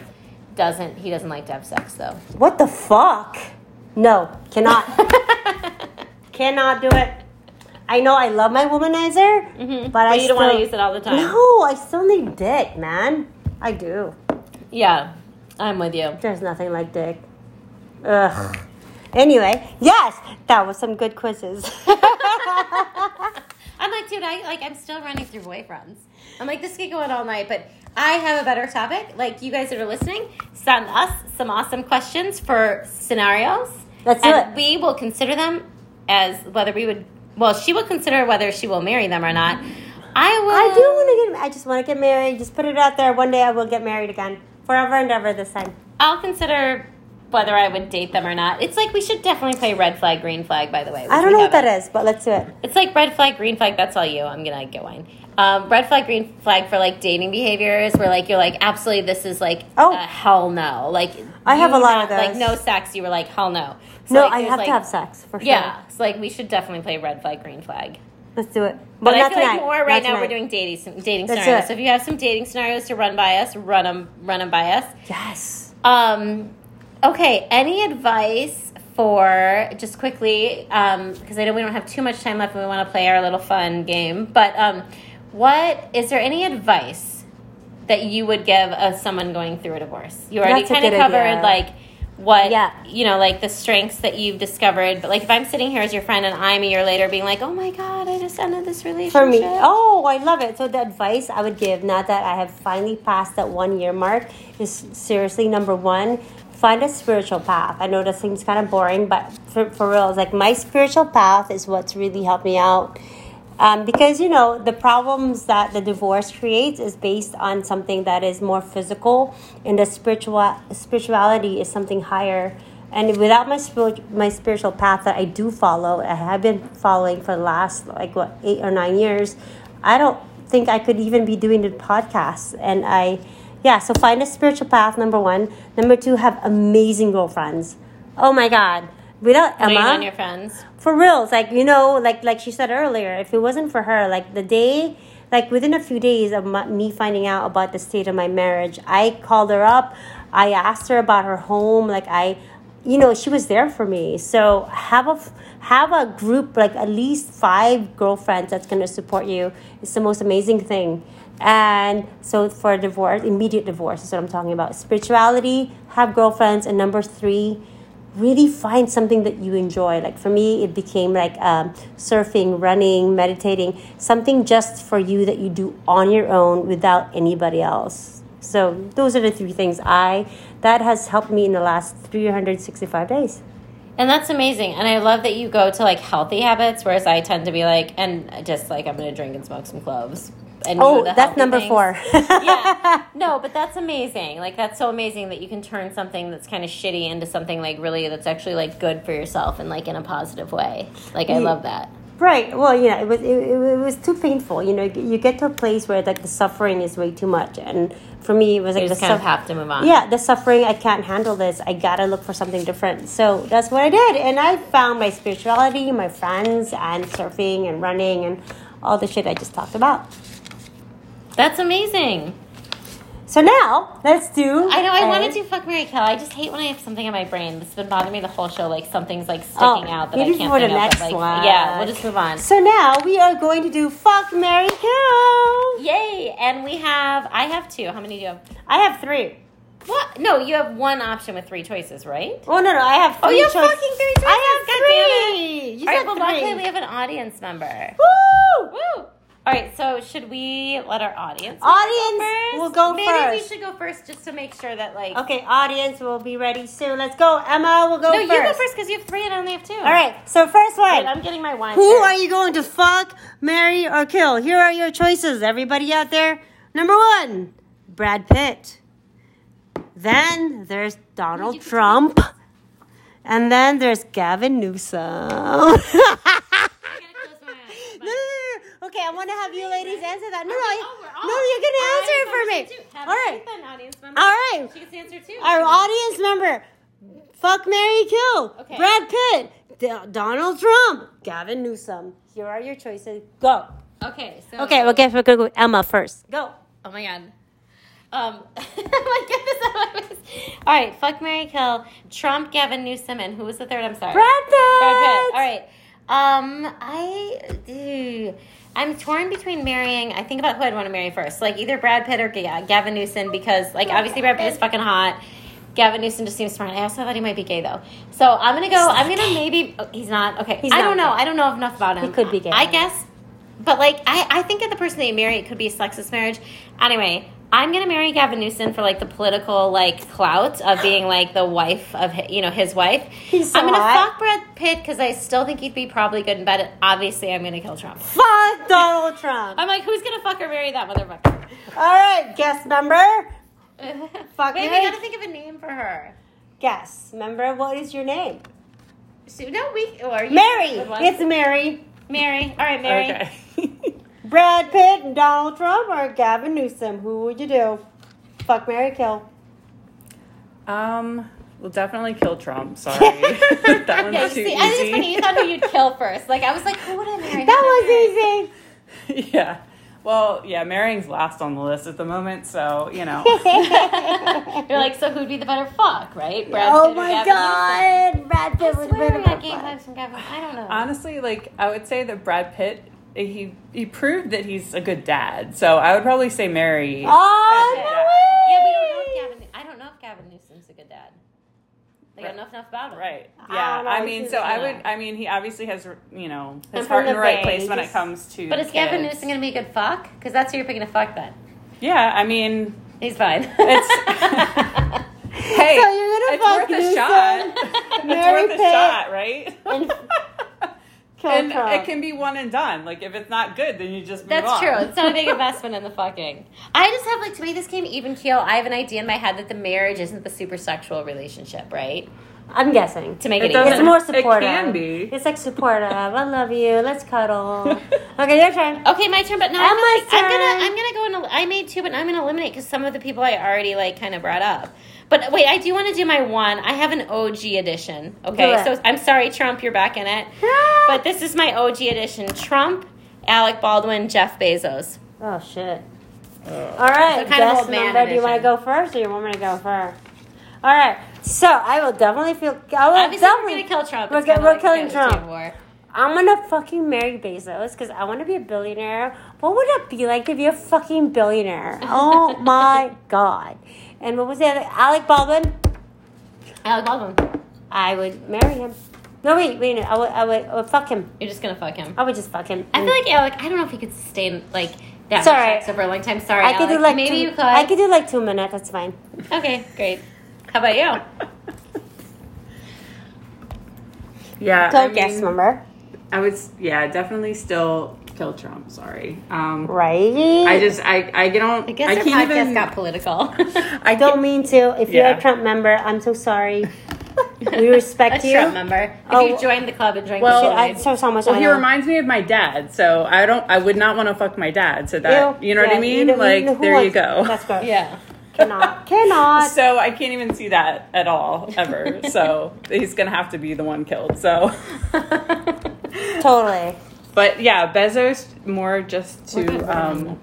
Doesn't he doesn't like to have sex though. What the fuck? No, cannot. cannot do it. I know I love my womanizer, Mhm. but I you don't want to use it all the time. No, I still need dick, man. I do. Yeah, I'm with you. There's nothing like dick. Ugh. Anyway, yes, that was some good quizzes. I'm like, dude, I like I'm still running through boyfriends. I'm like, this could go on all night, but I have a better topic. Like you guys that are listening, send us some awesome questions for scenarios. Do and it. we will consider them as whether we would well, she will consider whether she will marry them or not. I will I do want to get. I just want to get married. Just put it out there. One day I will get married again, forever and ever. This time. I'll consider whether I would date them or not. It's like we should definitely play red flag, green flag, by the way. I don't know what that haven't. but let's do it. It's like red flag, green flag. That's all you. I'm gonna get one. Um, red flag, green flag for like dating behaviors, where like you're like absolutely this is like Oh. a hell no. Like I have a lot of not- Like no sex. You were like hell no. So, no, like, I have like- to have sex for sure. Yeah, so like we should definitely play red flag, green flag. let's do it. But, I not feel tonight. like more right Not now we're doing dating dating Let's scenarios. So if you have some dating scenarios to run by us, run them run them by us. Yes. Um, okay. Any advice for just quickly? Because I know we don't have too much time left, and we want to play our little fun game. But um, what is there any advice that you would give uh, someone going through a divorce? You already kind of covered idea. like what Yeah. you know like the strengths that you've discovered but like if i'm sitting here as your friend and i'm a year later being like oh my god i just ended this relationship For me, oh, I love it. So the advice I would give now that I have finally passed that one year mark is seriously number one. Find a spiritual path. I know that seems kind of boring, but for, for real, it's like my spiritual path is what's really helped me out. Um, because you know the problems that the divorce creates is based on something that is more physical, and the spiritual spirituality is something higher. And without my my spiritual path that I do follow, I have been following for the last like what eight or nine years. I don't think I could even be doing the podcast. And I, yeah, so find a spiritual path. Number one. Number two, have amazing girlfriends. Oh my God, without Emma, on your friends. For real. It's like you know like like she said earlier if it wasn't for her like the day like within a few days of my, me finding out about the state of my marriage i called her up. I asked her about her home. Like i you know she was there for me. So have a, have a group like at least five girlfriends that's going to support you. It's the most amazing thing and so for divorce immediate divorce is what i'm talking about spirituality have girlfriends and number three really find something that you enjoy. Like for me, it became like um, surfing, running, meditating, something just for you that you do on your own without anybody else. So those are the three things I that has helped me in the last 365 days. And that's amazing. And I love that you go to like healthy habits, whereas I tend to be like, and just like, I'm going to drink and smoke some cloves. And Oh, the that's number things. four. yeah. No, but that's amazing. Like, that's so amazing that you can turn something that's kind of shitty into something like really that's actually like good for yourself and like in a positive way. Like, I Yeah. love that. Right. Well, yeah, it was it, it was too painful. You know, you get to a place where like the suffering is way too much, and for me, it was like You the just kind of have to move on. yeah, the suffering. I can't handle this. I gotta look for something different. So that's what I did, and I found my spirituality, my friends, and surfing and running and all the shit I just talked about. That's amazing. So now let's do. I know. I a- want to do fuck Mary Kill. I just hate when I have something in my brain that's been bothering me the whole show. Like something's like oh, sticking Oh, out that I can't for the think of. next but, like, one. Yeah, we'll just move on. So now we are going to do fuck Mary Kill. Yay! And we have. I have two. How many do you have? I have three. What? No, you have one option with three choices, right? Oh no no, I have oh, three. Oh, you have choices. fucking three choices. I have God three. You All right, said well, three. luckily we have an audience member. Woo! Woo! All right, so should we let our audience Audience go first? will go Maybe first. we should go first just to make sure that like. Okay, audience will be ready soon. Let's go. Emma We'll go no, first. you go first because you have three and I only have two. All right. So first one. Wait, I'm getting my wine. Who first. are you going to fuck, marry, or kill? Here are your choices, everybody out there. Number one, Brad Pitt. Then there's Donald Trump. And then there's Gavin Newsom. no, no, I gotta close my eyes. no, no. Okay, I want to have you ladies answer that. No, no, Oh, no, you're going to answer it for me. so we should do- have All right. seat then, audience member. All right. She gets to answer too. Our audience member, fuck Mary Kill, Okay. Brad Pitt, D- Donald Trump, Gavin Newsom. Here are your choices. Go. Okay, so. Okay, well, guess we're gonna go with Emma first. Go. Oh my god. Um, my goodness, All right, fuck Mary Kill, Trump, Gavin Newsom, and who was the third? I'm sorry. Brad Pitt. Brad Pitt. All right. Um, I, ew. I'm torn between marrying. I think about who I'd want to marry first, like either Brad Pitt or Ga- uh, Gavin Newsom, because like obviously Brad Pitt is fucking hot. Gavin Newsom just seems smart. I also thought he might be gay though, so I'm gonna go. I'm gonna maybe. Oh, he's not. Okay, He's I not don't know. gay. I don't know enough about him. He could be gay. I guess, but like I, I think of the person that you marry, it could be a sexist marriage. Anyway. I'm gonna marry Gavin Newsom for like the political like clout of being like the wife of hi- you know his wife. He's so I'm gonna hot. fuck Brad Pitt because I still think he'd be probably good in bed. Obviously, I'm gonna kill Trump. Fuck Donald Trump. I'm like, who's gonna fuck or marry that motherfucker? All right, guest member. Fuck Wait, we gotta think of a name for her. Guess member. What is your name? So, no, we oh, or you Mary. It's Mary. Mary. All right, Mary. Okay. Brad Pitt and Donald Trump or Gavin Newsom? Who would you do? Fuck Mary Kill. um, we'll definitely kill Trump. Sorry, that one's Yeah, too see, I think it's easy. funny. You thought who you'd kill first. Like I was like, who would I marry? That was easy. yeah. Well, yeah, marrying's last on the list at the moment, so you know. You're like, so who'd be the better fuck, right? Brad oh Pitt or my Gavin god, Brad Pitt Newsom? was I swear better I got fuck. vibes from Gavin. I don't know. Honestly, like I would say that Brad Pitt, he he proved that he's a good dad. So I would probably say marry. Oh Yeah. no yeah, we don't know if Gavin. I don't know if Gavin Newsom's a good dad. Like, I don't know enough about him. Right. Yeah. don't I, mean, so I would. I mean, he obviously has, you know, his heart in the the right Bay, place when it comes to. But is Gavin kids. Newsom gonna be a good fuck? Because that's who you're picking to fuck. Then Yeah. I mean, he's fine. It's- hey, So you're gonna it's fuck worth a Newsom, shot. it's Mary worth a shot, right? and Kill and Trump. it can be one and done. Like if it's not good, then you just move That's on. true. It's not a big investment in the fucking. I just have like to make this game even keel. I have an idea in my head that the marriage isn't the super sexual relationship, right? I'm guessing. To make It it, doesn't- It's even. more It supportive. can be. It's like supportive. I love you. Let's cuddle. okay, your turn. Okay, my turn. But now I And feel my like I'm gonna I'm gonna go and I made two, but I'm gonna eliminate because some of the people I already like kind of brought up. But wait, I do want to do my one. I have an OG edition. Okay, so I'm sorry, Trump, you're back in it. Ah! But this is my OG edition: Trump, Alec Baldwin, Jeff Bezos. Oh shit. All right, So kind of guest old man member. Do you want to go first, or you want me to go first? All right. So I will definitely feel. I will Obviously, we're definitely. gonna kill Trump. We're we're like killing Trump. War. I'm gonna fucking marry Bezos because I want to be a billionaire. What would it be like to be a fucking billionaire? Oh my god! And what was the other? Alec Baldwin. Alec Baldwin. I would marry him. No wait, wait. No, I would. I would, I would fuck him. You're just gonna fuck him. I would just fuck him. I feel like Alec. I don't know if he could sustain like that Sorry. much sex over a long time. Sorry, I could Alec. do like maybe two, you could. I could do like two minutes. That's fine. Okay, great. How about you? Yeah. So I guest mean, member, I would. Yeah, definitely still kill Trump. Sorry. Um, right? I just I I don't I guess I our can't podcast even got political. I don't can't- mean to. If you're a Trump member, I'm so sorry. we respect a you. Trump member. If Oh. you joined the club and drank Well, the I Kool-Aid. so so much. Well, he reminds me of my dad, so I don't. I would not want to fuck my dad. So that you, know what I mean? you don't- like who there you go. That's good. yeah. Cannot. Cannot. So I can't even see that at all ever. so he's gonna have to be the one killed. So, totally. But yeah, Bezos more just to um,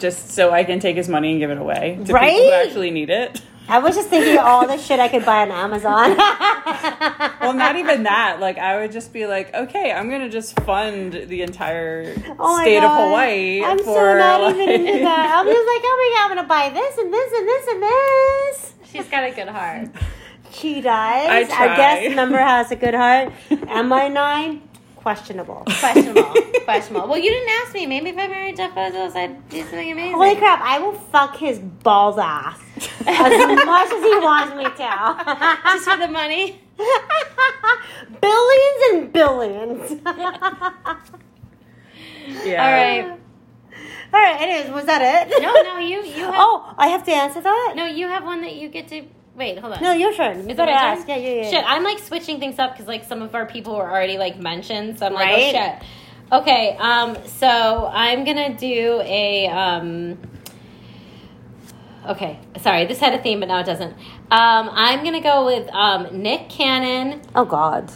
just so I can take his money and give it away to Right? people who actually need it. I was just thinking of all the shit I could buy on Amazon. Well, not even that. Like I would just be like, okay, I'm gonna just fund the entire Oh my state of Hawaii I'm for so not like, even into that. I'm just like, oh my god, I'm gonna buy this and this and this and this. She's got a good heart. She does. I Our try. guest member has a good heart. Am I nine? Questionable. Questionable. Questionable. Well, you didn't ask me. Maybe if I married Jeff Bezos, I'd do something amazing. Holy crap! I will fuck his balls ass as much as he wants me to. Just for the money. billions and billions. yeah. All right. All right. Anyways, was that it? No, no, you you have Oh, I have to answer that. no, you have one that you get to wait. Hold on. No, your turn. You Is it better my ask. Yeah, yeah, yeah. Shit, I'm like switching things up because like some of our people were already like mentioned, so I'm like, Right. oh shit. Okay, um, so I'm gonna do a um. Okay, sorry, this had a theme, but now it doesn't. Um, I'm gonna go with um, Nick Cannon, Oh God.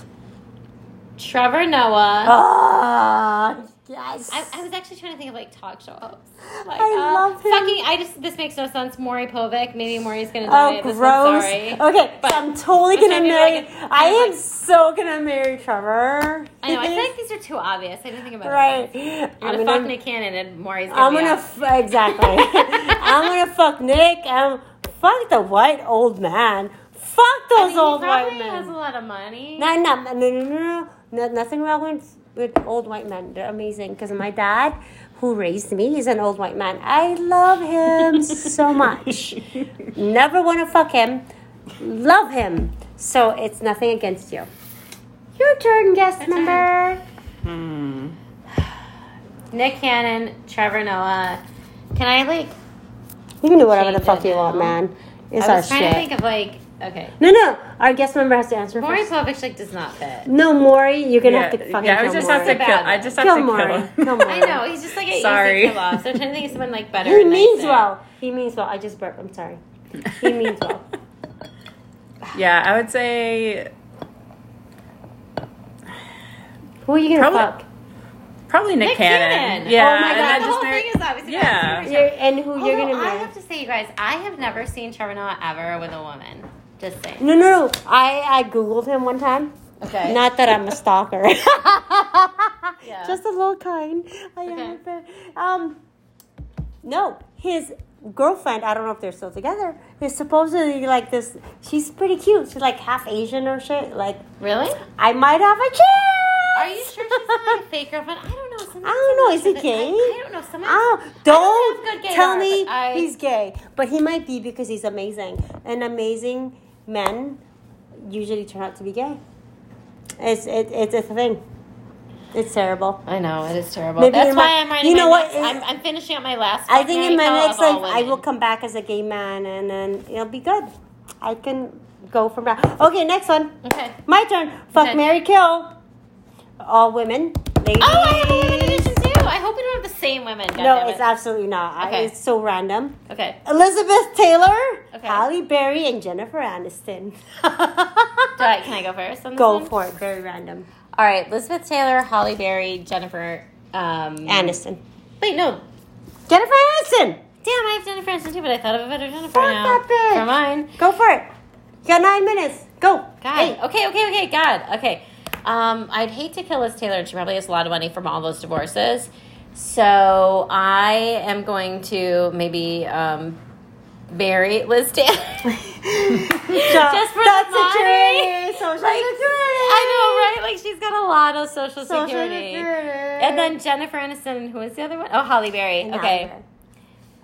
Trevor Noah, Ah. Yes. I, I was actually trying to think of like talk show hosts. Like, I uh, love him. Fucking, I just this makes no sense. Maury Povich. Maybe Maury's gonna Oh, donate this one. gross. Sorry. Okay, But so I'm totally gonna trying to be marry. like I am like- so gonna marry Trevor. I know. I feel like these are too obvious. I didn't think about right. it. You're I'm gonna, fuck Nick Cannon and Maury's gonna I'm gonna f- exactly. I'm gonna fuck Nick. Um, fuck the white old man. Fuck I those mean, old he white probably has a lot of money. No, no, no, no, no, no, no. Nothing wrong with, with old white men. They're amazing. Because my dad, who raised me, he's an old white man. I love him so much. Never want to fuck him. Love him. So it's nothing against you. Your turn, guest That's member. Hmm. Nick Cannon, Trevor Noah. Can I like? You can do whatever the fuck you want, man. It's I our was trying shit. to think of like. Okay. No, no. Our guest member has to answer Maury first. Povich like does not fit. No, Maury, you're gonna Yeah, have to fucking yeah, I kill just Maury. have to kill. one. I just have kill to Maury. kill him. Kill Maury. I know he's just like an Sorry. easy kill off. So I'm trying to think of someone like better. He and means nicer. well. He means well. I just burped. I'm sorry. He means well. Yeah, I would say Who are you gonna Probably- fuck? probably Nick, Nick Cannon. Cannon. Yeah, Oh my and God, then the just whole marry- thing is obviously Yeah. You're, and who you're gonna I marry? have to say, you guys, I have never seen Trevor Noah ever with a woman. Just saying. No, no, no. I I googled him one time. Okay. Not that I'm a stalker. Yeah. Just a little kind. I am Okay. Um, no, his girlfriend. I don't know if they're still together. Is supposedly like this. She's pretty cute. She's like half Asian or shit. Like really? I might have a chance. Are you sure she's not a fake girlfriend? I don't know. Sometimes I don't know. Is he gay? I, I don't know. Sometimes Oh, I don't don't have good gay tell art, me I- he's gay. But he might be because he's amazing. And amazing men usually turn out to be gay. It's it, it's a thing. It's terrible. I know it is terrible. Maybe That's why my- I'm writing. you know what, Next, I'm, I'm finishing up my last. I think in my next life I will come back as a gay man and then it'll be good. I can go from that. Okay, next one. Okay. My turn. Fuck Okay. Mary Kill. All women. Ladies. Oh, I have a women hope we don't have the same women. No, goddammit. it's absolutely not. I- Okay. It's so random. okay. Elizabeth Taylor, Okay. Halle Berry, and Jennifer Aniston. I, can I go first? Go one? for it. Very random. All right, Elizabeth Taylor, Halle Berry, Jennifer. Um, Aniston. Wait, no. Jennifer Aniston. Damn, I have Jennifer Aniston too, but I thought of a better Jennifer Fuck now. that bitch. For mine. Go for it. You got nine minutes. Go. God. Hey. Okay, okay, okay. God. Okay. Um, I'd hate to kill Liz Taylor, and she probably has a lot of money from all those divorces. So I am going to maybe um, marry Liz Taylor. Just for That's the money. Social Like, security. I know, right? Like she's got a lot of social Social security. security. And then Jennifer Aniston, who is the other one? Oh, Halle Berry. Okay.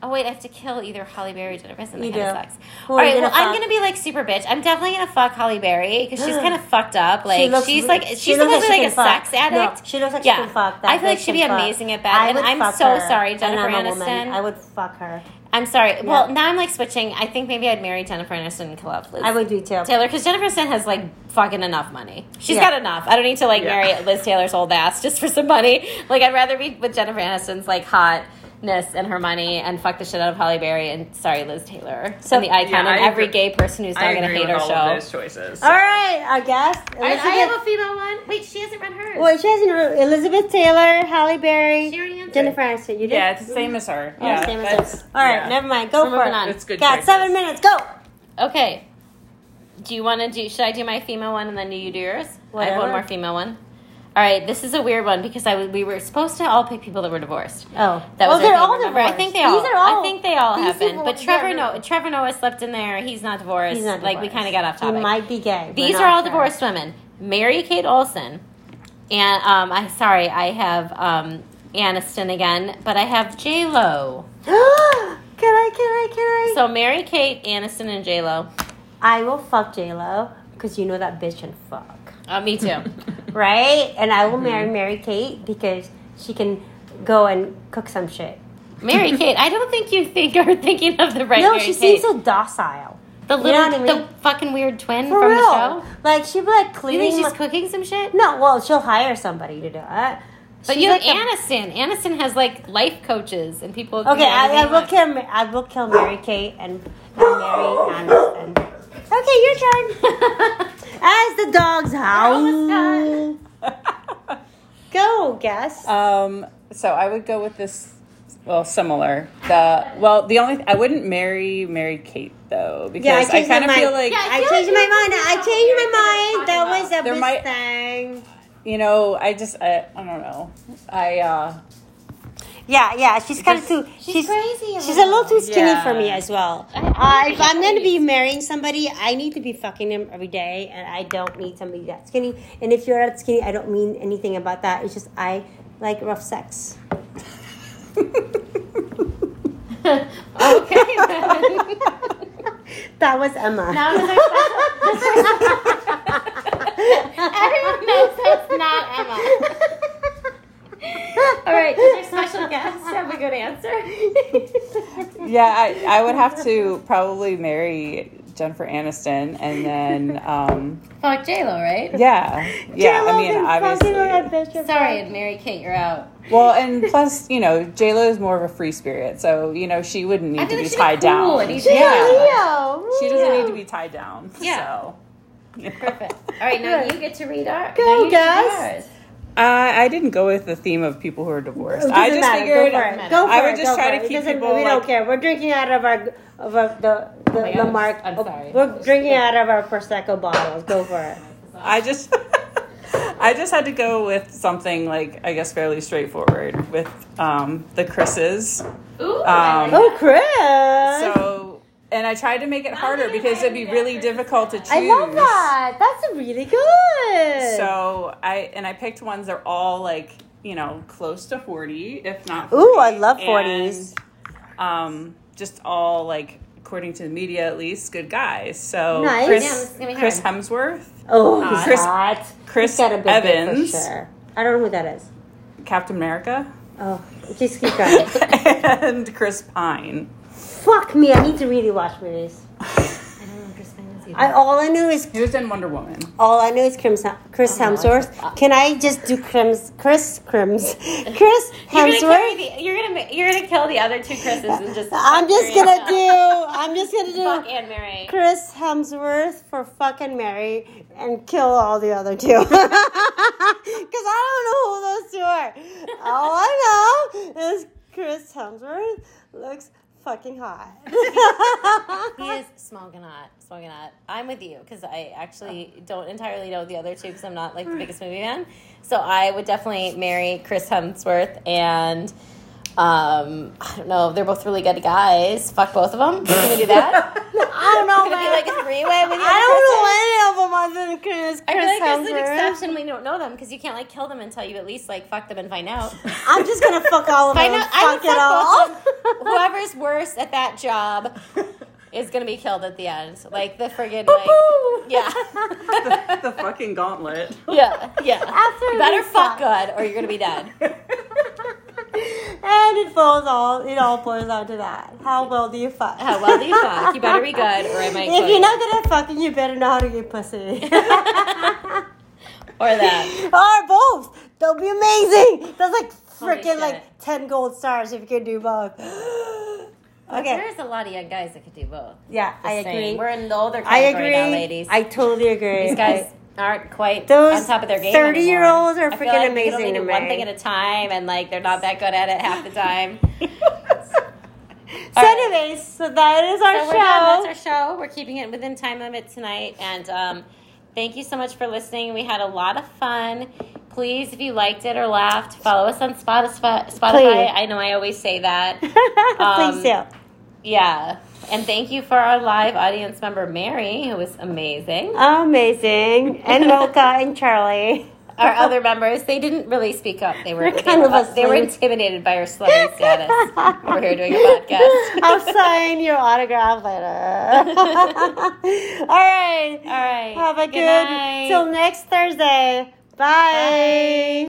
Halle Berry. Oh wait, I have to kill either Halle Berry or Jennifer Aniston. You That kind do. of sucks. Who All are you well, gonna I'm gonna be like super bitch. I'm definitely gonna fuck Halle Berry because she's kind of fucked up. Like She looks she's like she she's looks supposed to like be she like a fuck. sex addict. No, she looks like she yeah. can fuck. That I feel like she'd be fuck. amazing at I that. And I'm so her, sorry, Jennifer I'm a woman. Aniston. I would fuck her. I'm sorry. Well, now I'm like switching. I think maybe I'd marry Jennifer Aniston and kill off Liz I would do too. Taylor because Jennifer Aniston has like fucking enough money. She's Yeah. got enough. I don't need to like Yeah. marry Liz Taylor's old ass just for some money. Like I'd rather be with Jennifer Aniston's like hotness and her money and fuck the shit out of Halle Berry and sorry Liz Taylor So- and the icon Yeah, and I every agree- gay person who's not going to hate with our all show. of those choices. All right, I guess. I, I have a female one. Wait, she hasn't read hers. Well, she hasn't. re- Elizabeth Taylor, Halle Berry, She already answered. Jennifer Aniston. You did. Yeah, it's the same as her. Oh, yeah, same as that's- her. All right, yeah. never mind. Go We're for moving it. on. It's good. Got choices. seven minutes. Go. Okay. Do you want to do? Should I do my female one and then do you do yours? I have one more female one. All right, this is a weird one because I w- we were supposed to all pick people that were divorced. Oh, That was they're thing, all remember? I think they all. These are all. I think they all been. But Trevor they're- Noah, Trevor Noah slept in there. He's not divorced. He's not divorced. like we kind of got off topic. He might be gay. These are all sure. divorced women. Mary Kate Olsen, and um, I sorry, I have um, Aniston again, but I have J Lo. can I? Can I? Can I? So Mary Kate, Aniston, and J Lo. I will fuck J Lo because you know that bitch and fuck, Uh, me too. right? And I will Mm-hmm. marry Mary Kate because she can go and cook some shit. Mary Kate. I don't think you think are thinking of the right. no, Mary she Kate. seems so docile. the you little, know what I mean? the fucking weird twin For from real. the show. Like she'd be like You cleaning. think she's my- cooking some shit? no, well, she'll hire somebody to do it. But She's you have like a- Aniston. Aniston has like life coaches and people. Okay, I, I will kill. I will kill Mary Kate and, and Mary Aniston. Okay, your turn. As the dogs howl. Go. go, guess. Um, so I would go with this. Well, similar. The well, the only I wouldn't marry Mary Kate though because Yeah, I I, changed my kind of mind. feel like Yeah, I I feel changed like my mind. I changed my mind. That you're was the There best might- thing. you know I just I, I don't know I uh Yeah, yeah. She's kind of too. She's She's crazy a She's a little too skinny Yeah. for me as well. I- Uh, if I'm going to be marrying somebody, I need to be fucking him every day, and I don't need somebody that skinny. And if you're that skinny, I don't mean anything about that. It's just I like rough sex. okay. then. That was Emma. Now is our special. Everyone knows that's not Emma. All right, does your special guest have a good answer? yeah I I would have to probably marry Jennifer Aniston and then um Fuck J Lo, right? yeah yeah I mean obviously Sorry, Mary Kate, you're out. well and plus you know J Lo is more of a free spirit so you know she wouldn't need to be like she'd be tied cool down and he's- yeah she doesn't need to be tied down Yeah. so Perfect. All right, now you get to read our. Go, you guys. Read. Uh, I didn't go with the theme of people who are divorced. I just matter. figured Go for it. Go for I would just try to it. It keep people We like don't care. We're drinking out of our of our, the the, my the God, mark. I'm oh, sorry. We're drinking out of our prosecco bottles. Go for it. I just I just had to go with something like I guess fairly straightforward with um, the Chris's. Ooh, Um, Oh, Chris! So and I tried to make it harder because it'd be really difficult to choose. I love that. That's really good. So I and I picked ones that are all like you know close to forty, if not. 40, Ooh, I love 40s. Um, just all like according to the media at least, good guys. So Nice. Chris, Yeah, this is gonna be Chris. Hemsworth, oh, uh, Chris- hot. Chris He's got a big Evans. Sure. I don't know who that is. Captain America, Oh, just keep going. and Chris Pine. Fuck me. I need to really watch movies. I don't know Chris Pine is either. I all I knew is He was in Wonder Woman. all I know is Chris, Chris Oh, no, Hemsworth. Can I just do Crims? Chris Crims. Chris You're gonna, carry Hemsworth. the, you're gonna ma- you're gonna kill the other two Chris's and just. I'm just gonna do. I'm just gonna Fuck do Anne Mary. Chris Hemsworth for fucking Mary and kill all the other two. Because I don't know who those two are. All I know is Chris Hemsworth looks fucking hot. He is smoking hot, smoking hot. I'm with you because I actually don't entirely know the other two because I'm not like the biggest movie fan. So I would definitely marry Chris Hemsworth and um, I don't know. They're both really good guys. Fuck both of them. Can we do that? I don't know, Could it be man. like a three way with the I don't person? know any of them other than Chris, I feel like there's an Hemsworth. exception. We don't know them because you can't like kill them until you at least like fuck them and find out. I'm just gonna fuck all of them. Find and out. I would fuck it fuck all. them. Whoever's worse at that job is gonna be killed at the end. Like the friggin' like yeah. the, the fucking gauntlet. Yeah, yeah. After you better fuck fuck. good, or you're gonna be dead. and it falls all. It all boils down to that. How well do you fuck? How well do you fuck? You better be good, or I might If you're you. not good at fucking, you better know how to get pussy. or that. or both. They'll be amazing. That's like freaking like ten gold stars if you can do both. okay. There's a lot of young guys that could do both. Yeah, I agree. We're in the older I category agree. now, ladies. I totally agree. These guys aren't quite Those on top of their game. 30-year-olds are I feel freaking like amazing They only do one thing at a time, and like they're not that good at it half the time. So, right. anyways, so that is our So we're show. done. That's our show. We're keeping it within time limit tonight. And um, thank you so much for listening. We had a lot of fun. Please, if you liked it or laughed, follow us on Spotify. Spotify. Please. I know I always say that. Please Um, do. Yeah. And thank you for our live audience member, Mary, who was amazing. Amazing. And Mocha and Charlie. Our other members, they didn't really speak up. They were, They're they, kind were of they were intimidated by our celebrity status. We're here doing a podcast. I'll sign your autograph later. All right. All right. Have a good, night. till next Thursday. Bye. Bye.